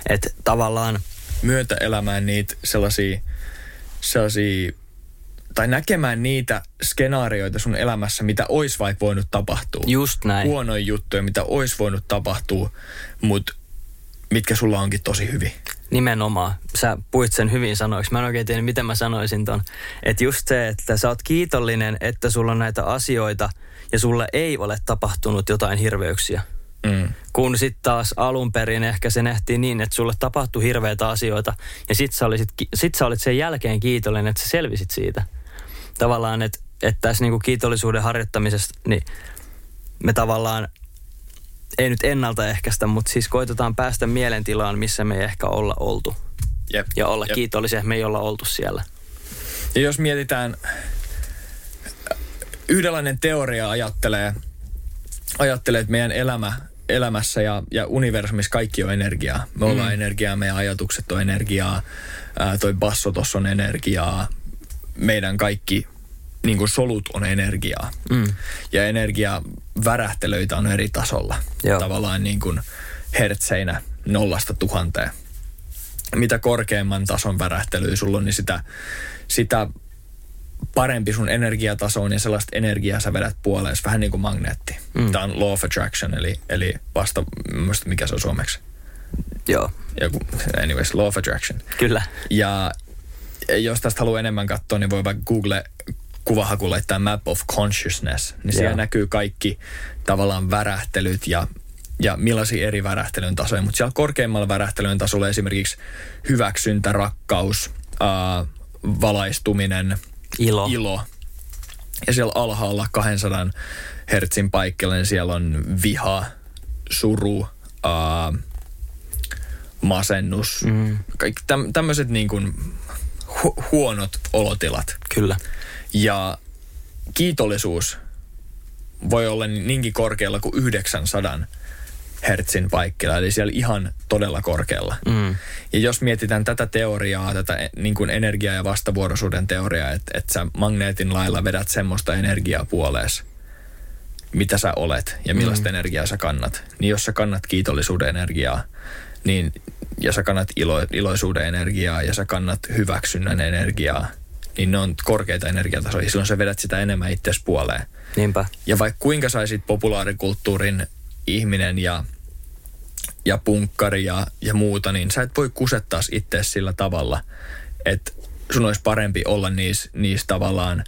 Että tavallaan, Myötä elämään niitä sellaisia, sellaisia tai näkemään niitä skenaarioita sun elämässä, mitä olisi vaikka voinut tapahtua. just näin. Huonoja juttuja, mitä olisi voinut tapahtua, mutta mitkä sulla onkin tosi hyvin. Nimenomaan. Sä puit sen hyvin sanoiksi. Mä en oikein tiedä, miten mä sanoisin ton. Että just se, että sä oot kiitollinen, että sulla on näitä asioita ja sulle ei ole tapahtunut jotain hirveyksiä. Mm. Kun sitten taas alun perin ehkä se nähtiin niin, että sulle tapahtui hirveitä asioita ja sit sä, olisit, sit sä olit sen jälkeen kiitollinen, että sä selvisit siitä. Tavallaan, että, että tässä niinku kiitollisuuden harjoittamisessa, niin me tavallaan ei nyt ennaltaehkäistä, mutta siis koitetaan päästä mielentilaan, missä me ei ehkä olla oltu. Jep. Ja olla Jep. kiitollisia, että me ei olla oltu siellä. Ja jos mietitään, yhdenlainen teoria ajattelee, ajattelee että meidän elämä, elämässä ja, ja universumissa kaikki on energiaa. Me ollaan Mm. energiaa, meidän ajatukset on energiaa, ää, toi basso tossa on energiaa, meidän kaikki niin kuin solut on energiaa. Mm. Ja energiavärähtelöitä on eri tasolla. Joo. Tavallaan niin kuin hertseinä nollasta tuhanteen. Mitä korkeamman tason värähtelyä sulla on, niin sitä, sitä parempi sun energiataso on ja sellaista energiaa sä vedät puoleen. Vähän niin kuin magneetti. Mm. Tämä on law of attraction, eli, eli vasta, muista mikä se on suomeksi. Joo, Joku, anyways, law of attraction. kyllä. Ja jos tästä haluaa enemmän katsoa, niin voi vaikka Google kuvahaku laittaa Map of Consciousness. Niin siellä Joo. näkyy kaikki tavallaan värähtelyt ja, ja millaisia eri värähtelyn tasoja. Mutta siellä korkeimmalla värähtelyn tasolla esimerkiksi hyväksyntä, rakkaus, ää, valaistuminen, Ilo. ilo. Ja siellä alhaalla 200 hertsin paikkeilla, niin siellä on viha, suru, ää, masennus, Mm, kaikki täm, tämmöiset niin kuin hu- huonot olotilat. kyllä. Ja kiitollisuus voi olla niinkin korkealla kuin 900 hertsin paikkeilla, eli siellä ihan todella korkealla. Mm, Ja jos mietitään tätä teoriaa, tätä e- niin kuin energia- ja vastavuoroisuuden teoriaa, että, että sä magneetin lailla vedät semmoista energiaa puolees, mitä sä olet ja millaista mm. energiaa sä kannat. Niin jos sä kannat kiitollisuuden energiaa, niin, ja sä kannat ilo, iloisuuden energiaa ja sä kannat hyväksynnän energiaa, niin ne on korkeita energiatasoja. Silloin sä vedät sitä enemmän itsesi puoleen. niinpä. Ja vaikka kuinka saisit populaarikulttuurin ihminen ja, ja punkkari ja, ja muuta, niin sä et voi kusettaa itse sillä tavalla, että sun olisi parempi olla niissä, niissä tavallaan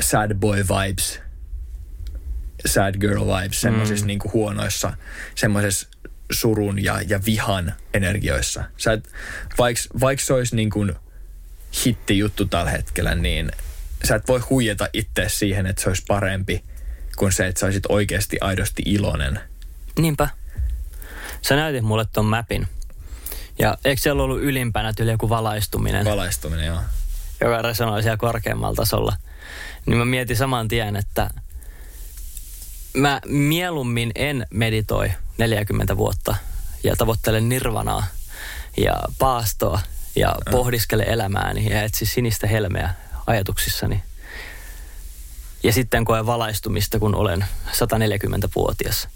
sad boy vibes, sad girl vibes, semmoisissa mm. niinku huonoissa, semmoisissa surun ja, ja vihan energioissa. Sä et, vaikka vaik se olisi niin kuin hitti juttu tällä hetkellä, niin sä et voi huijata itse siihen, että se olisi parempi kuin se, että sä olisit oikeasti aidosti iloinen. Niinpä. Sä näytit mulle ton mapin. Ja eikö siellä ollut ylimpänä tyyli joku valaistuminen, Valaistuminen, joo. joka resonoi siellä korkeammalla tasolla? Niin mä mietin saman tien, että mä mieluummin en meditoi 40 vuotta ja tavoittelen nirvanaa ja paastoa ja pohdiskele elämääni ja etsi sinistä helmeä ajatuksissani. Ja sitten koe valaistumista, kun olen 140-vuotias.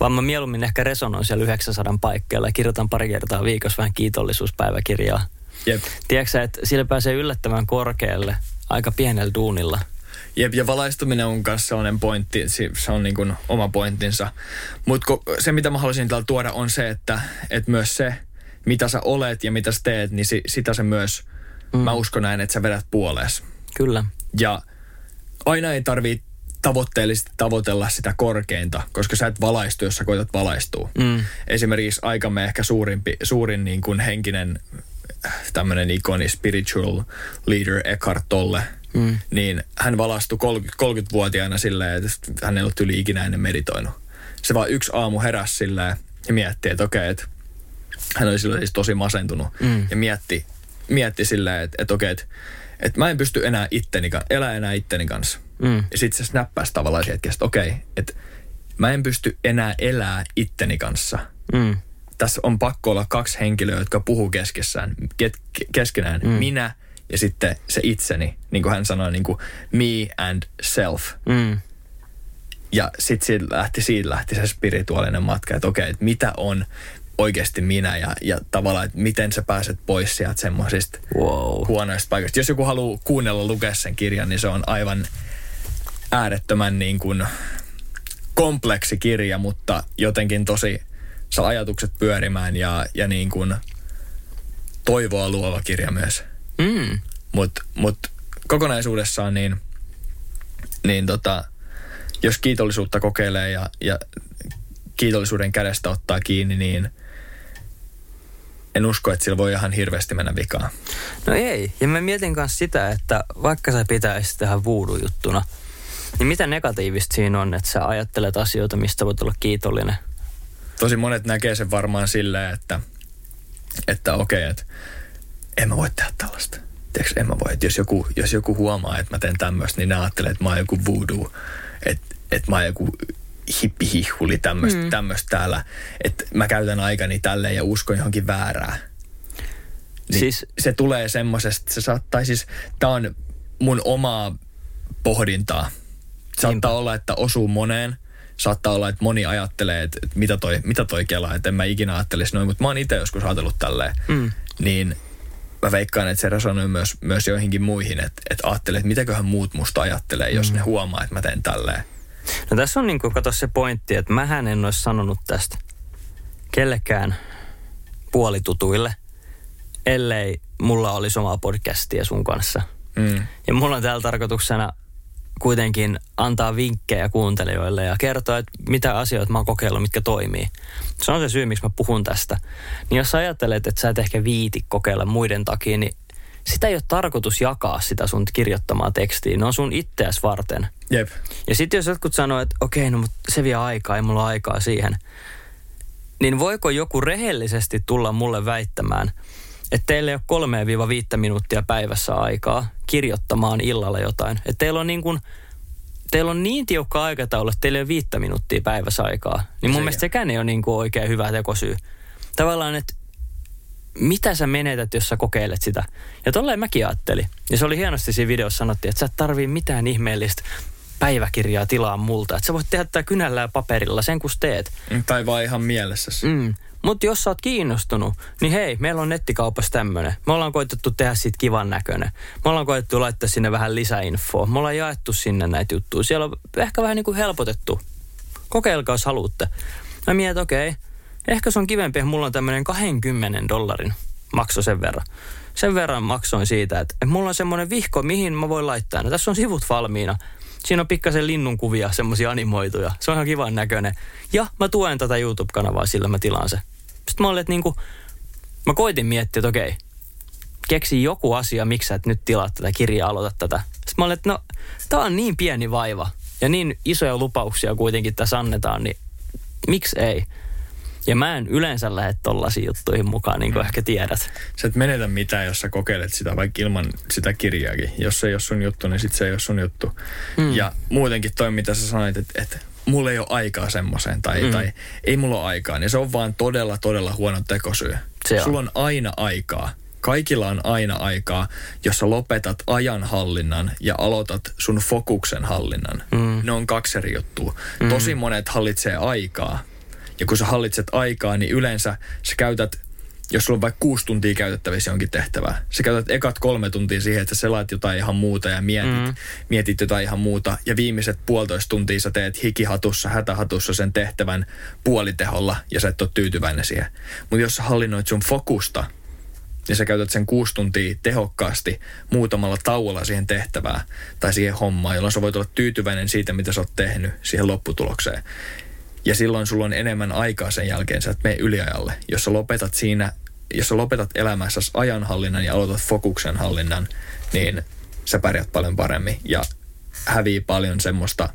Vaan mä mieluummin ehkä resonoin siellä 900 paikkeilla ja kirjoitan pari kertaa viikossa vähän kiitollisuuspäiväkirjaa. Jep. Tiedätkö että sillä pääsee yllättävän korkealle aika pienellä duunilla. Jep, ja valaistuminen on myös sellainen pointti, se on niin kuin oma pointtinsa. Mutta se, mitä mä haluaisin täällä tuoda, on se, että, että myös se, mitä sä olet ja mitä sä teet, niin si, sitä se myös, mm. mä uskon näin, että sä vedät puolees. Kyllä. Ja aina ei tarvii tavoitteellisesti tavoitella sitä korkeinta, koska sä et valaistu, jos sä koetat valaistua. Mm. Esimerkiksi aikamme ehkä suurimpi, suurin niin kuin henkinen tämmöinen ikoni spiritual leader Eckhart Tolle, mm. niin hän valastui 30, 30-vuotiaana silleen, että hän ei ollut yli ikinä ennen meditoinut. Se vaan yksi aamu heräsi silleen ja mietti, että okei, että hän oli silloin siis tosi masentunut mm. ja mietti, mietti silleen, että, että okei, että, että mä en pysty enää itteni, elää enää itteni kanssa. Mm. Ja sitten se snappasi tavallaan siihen hetkessä, että okei, että mä en pysty enää elää itteni kanssa. Mm. Tässä on pakko olla kaksi henkilöä, jotka puhuu keskessään, ke- keskenään. Mm. Minä ja sitten se itseni, niin kuin hän sanoi, niin kuin me and self. Mm. Ja sitten siitä lähti, siitä lähti se spirituaalinen matka, että okei, että mitä on oikeasti minä ja, ja tavallaan, että miten sä pääset pois sieltä semmoisista Wow. huonoista paikoista. Jos joku haluaa kuunnella lukea sen kirjan, niin se on aivan äärettömän niin kuin kompleksi kirja, mutta jotenkin tosi saa ajatukset pyörimään ja, ja niin kuin toivoa luova kirja myös. Mm. Mutta mut kokonaisuudessaan niin, niin tota, jos kiitollisuutta kokeilee ja, ja kiitollisuuden kädestä ottaa kiinni, niin en usko, että sillä voi ihan hirveästi mennä vikaan. No ei. Ja mä mietin myös sitä, että vaikka sä pitäisi tähän voodoo-juttuna, niin mitä negatiivista siinä on, että sä ajattelet asioita, mistä voit olla kiitollinen? Tosi monet näkee sen varmaan silleen, että, että okei, että en mä voi tehdä tällaista. Tiedätkö, en mä voi. Että jos joku, jos joku huomaa, että mä teen tämmöistä, niin ne ajattelee, että mä oon joku voodoo. Että, että mä oon joku hippihihuli tämmöistä mm. täällä. Että mä käytän aikani tälleen ja uskon johonkin väärää. Niin Siis- siis, se tulee semmoisesta, se saattaa siis, tää on mun omaa pohdintaa. Saattaa olla, että osuu moneen. Saattaa olla, että moni ajattelee, että, mitä, toi, mitä toi kelaa, että en mä ikinä ajattelisi noin, mutta mä oon itse joskus ajatellut tälleen. Mm. Niin mä veikkaan, että se resonoi myös, myös joihinkin muihin, että, että ajattelee, että mitäköhän muut musta ajattelee, jos ne huomaa, että mä teen tälleen. No tässä on niin kuin, kato se pointti, että mähän en olisi sanonut tästä kellekään puolitutuille, ellei mulla olisi omaa podcastia sun kanssa. Mm. Ja mulla on täällä tarkoituksena kuitenkin antaa vinkkejä kuuntelijoille ja kertoa, että mitä asioita mä oon kokeillut, mitkä toimii. Se on se syy, miksi mä puhun tästä. Niin jos sä ajattelet, että sä et ehkä viiti kokeilla muiden takia, niin sitä ei ole tarkoitus jakaa sitä sun kirjoittamaa tekstiä. Ne on sun itseäs varten. Jep. Ja sitten jos jotkut sanoo, että okei, no mutta se vie aikaa, ei mulla aikaa siihen. Niin voiko joku rehellisesti tulla mulle väittämään, että teillä ei ole kolmea viiva viittä minuuttia päivässä aikaa kirjoittamaan illalla jotain. Että teillä on niin kuin, teillä on niin tiukka aikataulu, että teillä ei ole viittä minuuttia päivässä aikaa. Niin mun Se- mielestä sekään ei ole niin kuin oikein hyvä tekosyy. Tavallaan, että mitä sä menetät, jos sä kokeilet sitä. Ja tolleen mäkin ajattelin. Ja se oli hienosti siinä videossa sanottiin, että sä et tarvii mitään ihmeellistä päiväkirjaa tilaa multa. Että sä voit tehdä tää kynällä ja paperilla sen kun teet. Tai vaan ihan mielessäsi. Mm. Mutta jos sä oot kiinnostunut, niin hei, meillä on nettikaupassa tämmönen. Me ollaan koitettu tehdä siitä kivan näköinen. Me ollaan koitettu laittaa sinne vähän lisäinfoa. Me ollaan jaettu sinne näitä juttuja. Siellä on ehkä vähän niin kuin helpotettu. Kokeilkaa, jos haluatte. Mä mietin, okei, ehkä se on kivempi, että mulla on tämmöinen 20 dollarin makso sen verran. Sen verran maksoin siitä, että, että mulla on semmoinen vihko, mihin mä voin laittaa. No, tässä on sivut valmiina. Siinä on pikkasen linnun kuvia, semmoisia animoituja. Se on ihan kivan näköinen. Ja mä tuen tätä YouTube-kanavaa, sillä mä tilaan se. Sitten mä olin, että niinku, mä koitin miettiä, että okei, keksi joku asia, miksi sä et nyt tilaa tätä kirjaa, aloita tätä. Sitten mä olin, että no, tää on niin pieni vaiva. ja niin isoja lupauksia kuitenkin tässä annetaan, niin miksi ei? Ja mä en yleensä lähde tollaisiin juttuihin mukaan, niin kuin mm. ehkä tiedät. Sä et menetä mitään, jos sä kokeilet sitä vaikka ilman sitä kirjaakin. Jos se ei ole sun juttu, niin sit se ei ole sun juttu. Mm. Ja muutenkin toi, mitä sä sanoit, että, että mulla ei ole aikaa semmoiseen tai, mm. tai ei mulla ole aikaa, niin se on vaan todella, todella huono tekosyy. Se on. Sulla on aina aikaa. Kaikilla on aina aikaa, jos sä lopetat ajanhallinnan ja aloitat sun fokuksen hallinnan. Mm. Ne on kaksi eri juttua. Mm. Tosi monet hallitsee aikaa. Ja kun sä hallitset aikaa, niin yleensä sä käytät jos sulla on vaikka kuusi tuntia käytettävissä jonkin tehtävää, sä käytät ekat kolme tuntia siihen, että sä selaat jotain ihan muuta ja mietit, mm. mietit jotain ihan muuta. Ja viimeiset puolitoista tuntia sä teet hikihatussa, hätähatussa sen tehtävän puoliteholla ja sä et ole tyytyväinen siihen. Mutta jos sä hallinnoit sun fokusta ja sä käytät sen kuusi tuntia tehokkaasti muutamalla tauolla siihen tehtävään tai siihen hommaan, jolloin sä voit olla tyytyväinen siitä, mitä sä oot tehnyt siihen lopputulokseen. Ja silloin sulla on enemmän aikaa sen jälkeen, sä et mene yliajalle. Jos sä lopetat siinä, jos sä lopetat elämässä ajanhallinnan ja aloitat fokuksen hallinnan, niin sä pärjät paljon paremmin ja hävii paljon semmoista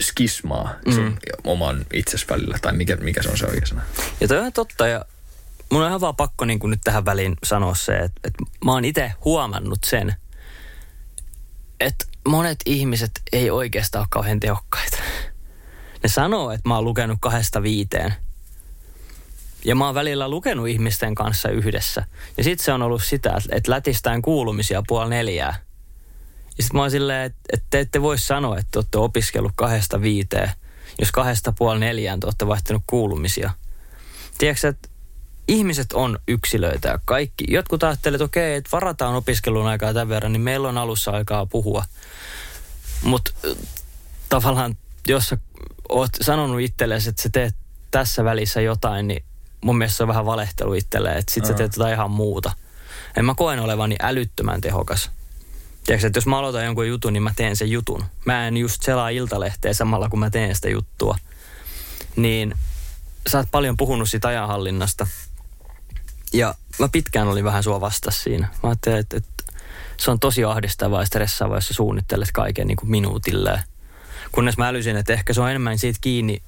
skismaa sun mm. oman itses välillä, tai mikä, mikä se on se oikea sana. Ja toi on totta, ja mun on ihan vaan pakko niin nyt tähän väliin sanoa se, että, että mä oon itse huomannut sen, että monet ihmiset ei oikeastaan ole kauhean tehokkaita. Ne sanoo, että mä oon lukenut kahdesta viiteen. Ja mä oon välillä lukenut ihmisten kanssa yhdessä. Ja sit se on ollut sitä, että lätistään kuulumisia puoli neljää. Ja sit mä oon silleen, että, että te ette voi sanoa, että te olette opiskellut kahdesta viiteen. Jos kahdesta puoli neljään te olette vaihtanut kuulumisia. Tiedätkö, että ihmiset on yksilöitä ja kaikki. Jotkut ajattelevat, että okei, että varataan opiskelun aikaa tämän verran, niin meillä on alussa aikaa puhua. Mutta tavallaan, jos sä oot sanonut itsellesi, että sä teet tässä välissä jotain, niin mun mielestä se on vähän valehtelu itselleen, että sit sä teet jotain ihan muuta. En mä koen olevani älyttömän tehokas. Tiedätkö, että jos mä aloitan jonkun jutun, niin mä teen sen jutun. Mä en just selaa iltalehteä samalla, kun mä teen sitä juttua. Niin sä oot paljon puhunut siitä ajanhallinnasta – ja mä pitkään olin vähän sua vastassa siinä. Mä ajattelin, että, että se on tosi ahdistavaa ja stressaavaa, jos sä suunnittelet kaiken niin kuin minuutilleen. Kunnes mä älysin, että ehkä se on enemmän siitä kiinni,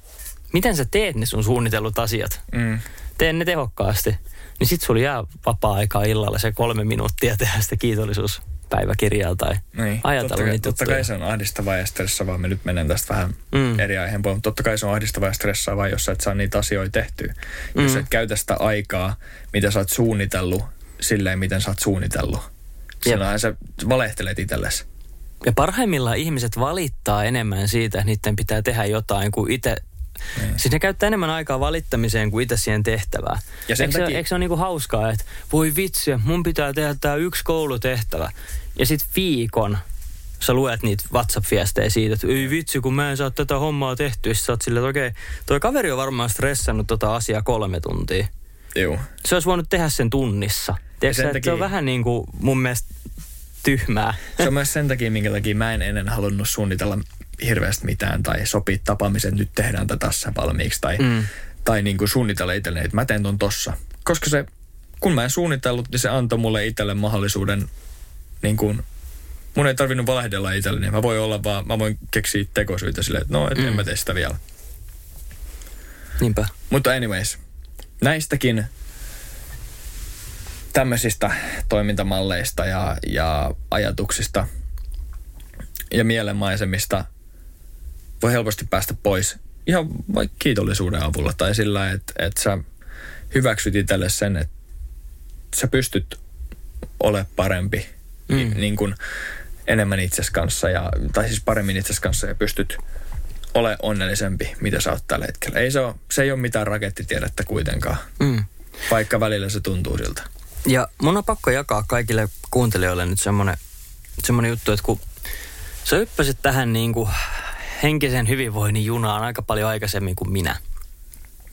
miten sä teet ne sun suunnitellut asiat. Mm. Tee ne tehokkaasti. Niin sit sulla jää vapaa-aikaa illalla se kolme minuuttia tehdä sitä kiitollisuus päiväkirjaa tai niin, ajatella totta, niitä Totta kai se on ahdistavaa ja stressaavaa. Me nyt menen tästä vähän mm. eri aiheen mutta totta kai se on ahdistavaa ja stressaavaa, jos sä et saa niitä asioita tehtyä. Mm. Jos et käytä sitä aikaa, mitä sä oot suunnitellut, silleen, miten sä oot suunnitellut. Silloinhan sä valehtelet itsellesi. Ja parhaimmillaan ihmiset valittaa enemmän siitä, että niiden pitää tehdä jotain kuin itse niin. Siis ne käyttää enemmän aikaa valittamiseen kuin itse siihen tehtävään. Ja sen eikö, takia... se, eikö se ole niinku hauskaa, että voi vitsi, mun pitää tehdä tämä yksi koulutehtävä. Ja sitten viikon sä luet niitä WhatsApp-viestejä siitä, että ei vitsi, kun mä en saa tätä hommaa tehtyä. Sä oot silleen, että okei, toi kaveri on varmaan stressannut tota asiaa kolme tuntia. Joo. Se olisi voinut tehdä sen tunnissa. Tiedätkö, takia... se on vähän niin kuin mun mielestä tyhmää. Se on myös sen takia, minkä takia mä en ennen halunnut suunnitella hirveästi mitään tai sopii tapaamisen, nyt tehdään tätä tässä valmiiksi tai, mm. tai niin kuin suunnitella itselleen, että mä teen ton tossa. Koska se, kun mä en suunnitellut, niin se antoi mulle itselle mahdollisuuden niin kuin, mun ei tarvinnut valehdella itselleni. Niin mä voin olla vaan, mä voin keksiä tekosyitä silleen, että no, et mm. en mä tee sitä vielä. Niinpä. Mutta anyways, näistäkin tämmöisistä toimintamalleista ja, ja ajatuksista ja mielenmaisemista – voi helposti päästä pois ihan vaikka kiitollisuuden avulla tai sillä, että, että sä hyväksyt itselle sen, että sä pystyt ole parempi mm. niin kuin enemmän itses kanssa, ja, tai siis paremmin itses kanssa ja pystyt ole onnellisempi, mitä sä oot tällä hetkellä. Ei se, ole, se ei ole mitään rakettitiedettä kuitenkaan, mm. vaikka välillä se tuntuu siltä. Ja mun on pakko jakaa kaikille kuuntelijoille nyt semmoinen, semmoinen juttu, että kun sä hyppäsit tähän niin kuin henkisen hyvinvoinnin junaan aika paljon aikaisemmin kuin minä.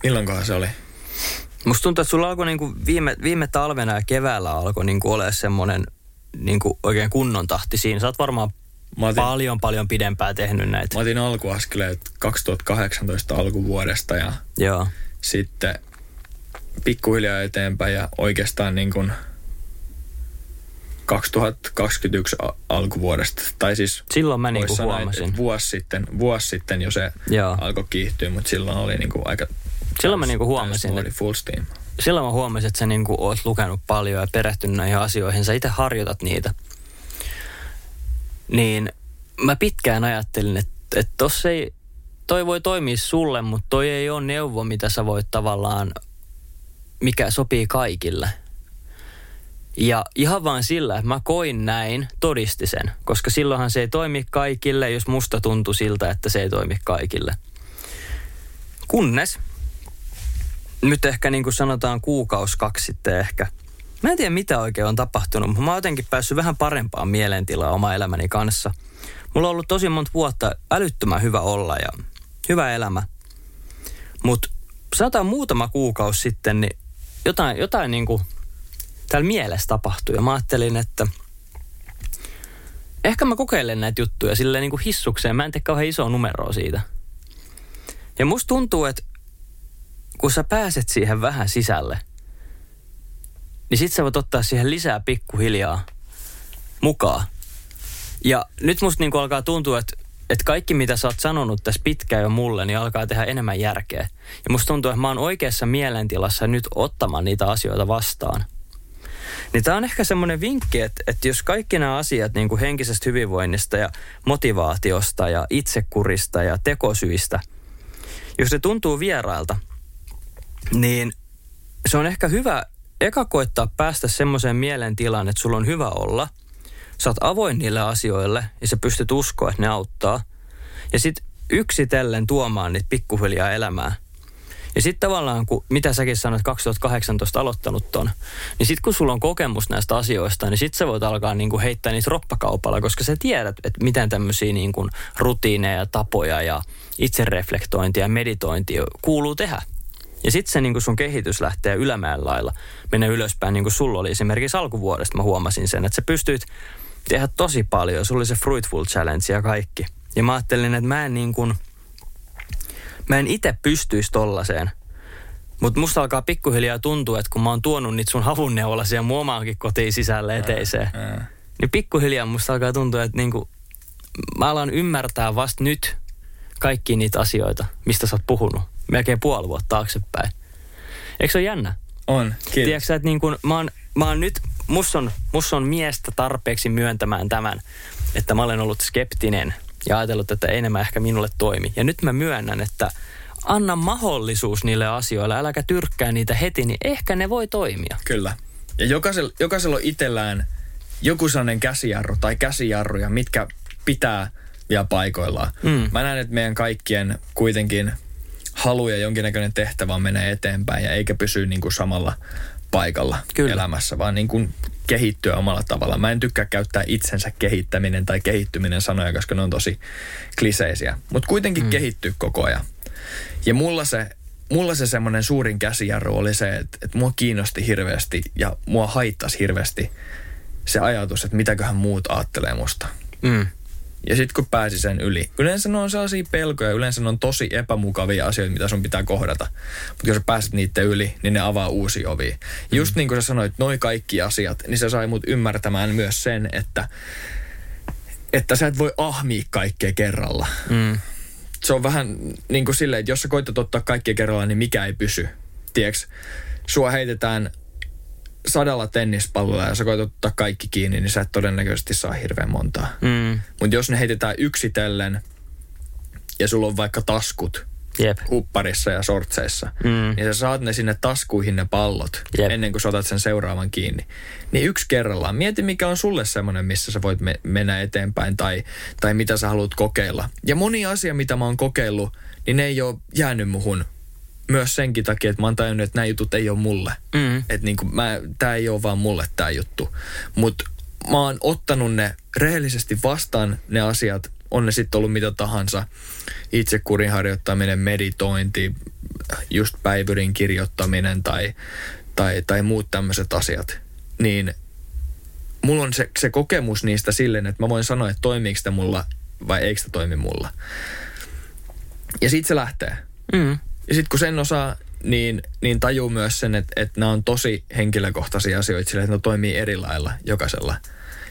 Milloinkohan se oli? Musta tuntuu, että sulla alkoi niinku viime, viime talvena ja keväällä alkoi niinku ole semmoinen niinku oikein kunnon tahti siinä. Sä oot varmaan otin, paljon, paljon pidempää tehnyt näitä. Mä otin alkuaskeleet 2018 alkuvuodesta ja Joo. sitten pikkuhiljaa eteenpäin ja oikeastaan niin kuin 2021 a- alkuvuodesta. Tai siis Silloin mä niinku sanoa, huomasin. Et, vuosi, sitten, vuosi sitten jo se Joo. alkoi kiihtyä, mutta silloin oli niinku aika... Silloin mä niinku huomasin, että- full steam. silloin mä huomasin, että sä niinku oot lukenut paljon ja perehtynyt näihin asioihin. Sä itse harjoitat niitä. Niin mä pitkään ajattelin, että, että tossa ei, toi voi toimia sulle, mutta toi ei ole neuvo, mitä sä voit tavallaan, mikä sopii kaikille. Ja ihan vaan sillä, että mä koin näin, todisti sen. Koska silloinhan se ei toimi kaikille, jos musta tuntui siltä, että se ei toimi kaikille. Kunnes nyt ehkä niin kuin sanotaan kuukaus kaksi sitten ehkä. Mä en tiedä mitä oikein on tapahtunut, mutta mä oon jotenkin päässyt vähän parempaan mielentilaan oma elämäni kanssa. Mulla on ollut tosi monta vuotta älyttömän hyvä olla ja hyvä elämä. Mutta sanotaan muutama kuukausi sitten, niin jotain, jotain niin kuin täällä mielessä tapahtui. Ja mä ajattelin, että ehkä mä kokeilen näitä juttuja silleen niin kuin hissukseen. Mä en tee kauhean isoa numeroa siitä. Ja musta tuntuu, että kun sä pääset siihen vähän sisälle, niin sit sä voit ottaa siihen lisää pikkuhiljaa mukaan. Ja nyt musta niinku alkaa tuntua, että, että kaikki mitä sä oot sanonut tässä pitkään jo mulle, niin alkaa tehdä enemmän järkeä. Ja musta tuntuu, että mä oon oikeassa mielentilassa nyt ottamaan niitä asioita vastaan. Niin tää on ehkä semmoinen vinkki, että, että jos kaikki nämä asiat niin kuin henkisestä hyvinvoinnista ja motivaatiosta ja itsekurista ja tekosyistä, jos se tuntuu vierailta, niin se on ehkä hyvä eka koittaa päästä semmoiseen mielentilaan, että sulla on hyvä olla. Sä oot avoin niille asioille ja sä pystyt uskoa, että ne auttaa. Ja sit yksitellen tuomaan niitä pikkuhiljaa elämää. Ja sitten tavallaan, kun, mitä säkin sanoit, 2018 aloittanut ton, niin sitten kun sulla on kokemus näistä asioista, niin sitten sä voit alkaa niinku heittää niitä roppakaupalla, koska sä tiedät, että miten tämmöisiä niinku rutiineja, tapoja ja itsereflektointia ja meditointia kuuluu tehdä. Ja sitten se niin sun kehitys lähtee ylämäen lailla, menee ylöspäin, niin kuin sulla oli esimerkiksi alkuvuodesta. Mä huomasin sen, että sä pystyit tehdä tosi paljon. Sulla oli se Fruitful Challenge ja kaikki. Ja mä ajattelin, että mä en niin kuin, mä en itse pystyisi tollaiseen. Mutta musta alkaa pikkuhiljaa tuntua, että kun mä oon tuonut niitä sun havunneulasia mun omaankin kotiin sisälle eteiseen, Ää. niin pikkuhiljaa musta alkaa tuntua, että niinku, mä alan ymmärtää vasta nyt kaikki niitä asioita, mistä sä oot puhunut. Melkein puoli vuotta taaksepäin. Eikö se ole jännä? On, kiitos. Tiedätkö sä, että niin kun, mä, oon, mä oon nyt, mus on, mus on miestä tarpeeksi myöntämään tämän, että mä olen ollut skeptinen ja ajatellut, että ei nämä ehkä minulle toimi. Ja nyt mä myönnän, että anna mahdollisuus niille asioille, äläkä tyrkkää niitä heti, niin ehkä ne voi toimia. Kyllä. Ja jokaisella, jokaisella on itsellään joku sellainen käsijarru tai käsijarruja, mitkä pitää vielä paikoillaan. Mm. Mä näen, että meidän kaikkien kuitenkin halu ja jonkinnäköinen tehtävä menee eteenpäin ja eikä pysy niin kuin samalla paikalla Kyllä. elämässä, vaan niin kuin kehittyä omalla tavalla. Mä en tykkää käyttää itsensä kehittäminen tai kehittyminen sanoja, koska ne on tosi kliseisiä. Mutta kuitenkin mm. kehittyy koko ajan. Ja mulla se, mulla se semmoinen suurin käsijarru oli se, että, että mua kiinnosti hirveästi ja mua haittasi hirveästi se ajatus, että mitäköhän muut ajattelee musta. Mm. Ja sitten kun pääsi sen yli. Yleensä ne on sellaisia pelkoja, yleensä ne on tosi epämukavia asioita, mitä sun pitää kohdata. Mutta jos sä pääset niiden yli, niin ne avaa uusia ovia. Mm. Just niin kuin sä sanoit, noi kaikki asiat, niin se sai mut ymmärtämään myös sen, että, että sä et voi ahmia kaikkea kerralla. Mm. Se on vähän niin kuin silleen, että jos sä koitat ottaa kaikkea kerralla, niin mikä ei pysy. Tiedätkö, sua heitetään sadalla tennispallolla ja sä koetat ottaa kaikki kiinni, niin sä et todennäköisesti saa hirveän montaa. Mm. Mutta jos ne heitetään yksitellen ja sulla on vaikka taskut Jep. hupparissa ja sortseissa, Mm. niin sä saat ne sinne taskuihin ne pallot Jep. ennen kuin sä otat sen seuraavan kiinni. Niin yksi kerrallaan. Mieti, mikä on sulle semmoinen, missä sä voit me- mennä eteenpäin tai, tai mitä sä haluat kokeilla. Ja moni asia, mitä mä oon kokeillut, niin ne ei ole jäänyt muhun myös senkin takia, että mä oon tajunnut, että nämä jutut ei ole mulle. Mm. Että niinku mä, tää ei ole vaan mulle tää juttu. Mutta mä oon ottanut ne rehellisesti vastaan ne asiat, on ne sitten ollut mitä tahansa. Itsekurin harjoittaminen, meditointi, just päivyrin kirjoittaminen tai, tai, tai muut tämmöiset asiat. Niin mulla on se, se kokemus niistä silleen, että mä voin sanoa, että toimiiko sitä mulla vai eikö sitä toimi mulla. Ja sit se lähtee. Mm. Ja sitten kun sen osaa niin, niin tajuu myös sen, että, että nämä on tosi henkilökohtaisia asioita sillä, että ne toimii eri lailla jokaisella.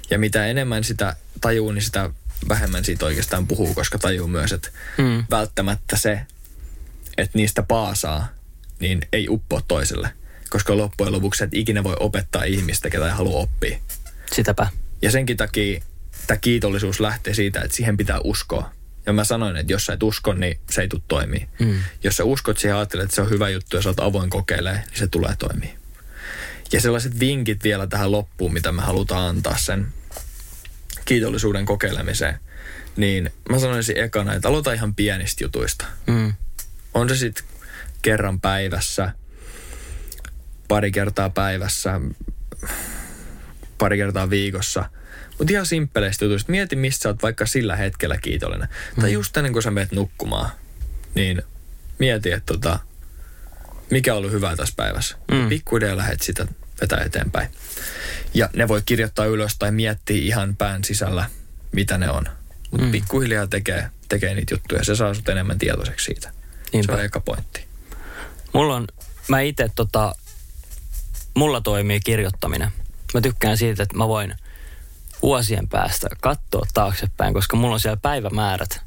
Ja mitä enemmän sitä tajuu, niin sitä vähemmän siitä oikeastaan puhuu, koska tajuu myös, että Mm. välttämättä se, että niistä paasaa, niin ei uppoa toiselle. Koska loppujen lopuksi et ikinä voi opettaa ihmistä, ketä ei halua oppia. Sitäpä. Ja senkin takia tämä kiitollisuus lähtee siitä, että siihen pitää uskoa. Ja mä sanoin, että jos sä et usko, niin se ei tule toimii. Mm. Jos sä uskot siihen ja ajattelet, että se on hyvä juttu ja sä oot avoin kokeilemaan, niin se tulee toimii. Ja sellaiset vinkit vielä tähän loppuun, mitä me halutaan antaa sen kiitollisuuden kokeilemiseen. Niin mä sanoisin ekana, että aloita ihan pienistä jutuista. Mm. On se sitten kerran päivässä, pari kertaa päivässä, pari kertaa viikossa. Mutta ihan simppeleistä jutuista. Mieti, mistä sä oot vaikka sillä hetkellä kiitollinen. Mm. Tai just ennen kuin sä menet nukkumaan, niin mieti, että tota, mikä on ollut hyvää tässä päivässä. Mm. Pikkuhiljaa lähdet sitä vetää eteenpäin. Ja ne voi kirjoittaa ylös tai miettiä ihan pään sisällä, mitä ne on. Mutta mm. pikkuhiljaa tekee, tekee niitä juttuja. Se saa sut enemmän tietoiseksi siitä. Niinpä. Se on eka pointti. Mulla on, mä itse tota, mulla toimii kirjoittaminen. Mä tykkään siitä, että mä voin vuosien päästä katsoa taaksepäin, koska mulla on siellä päivämäärät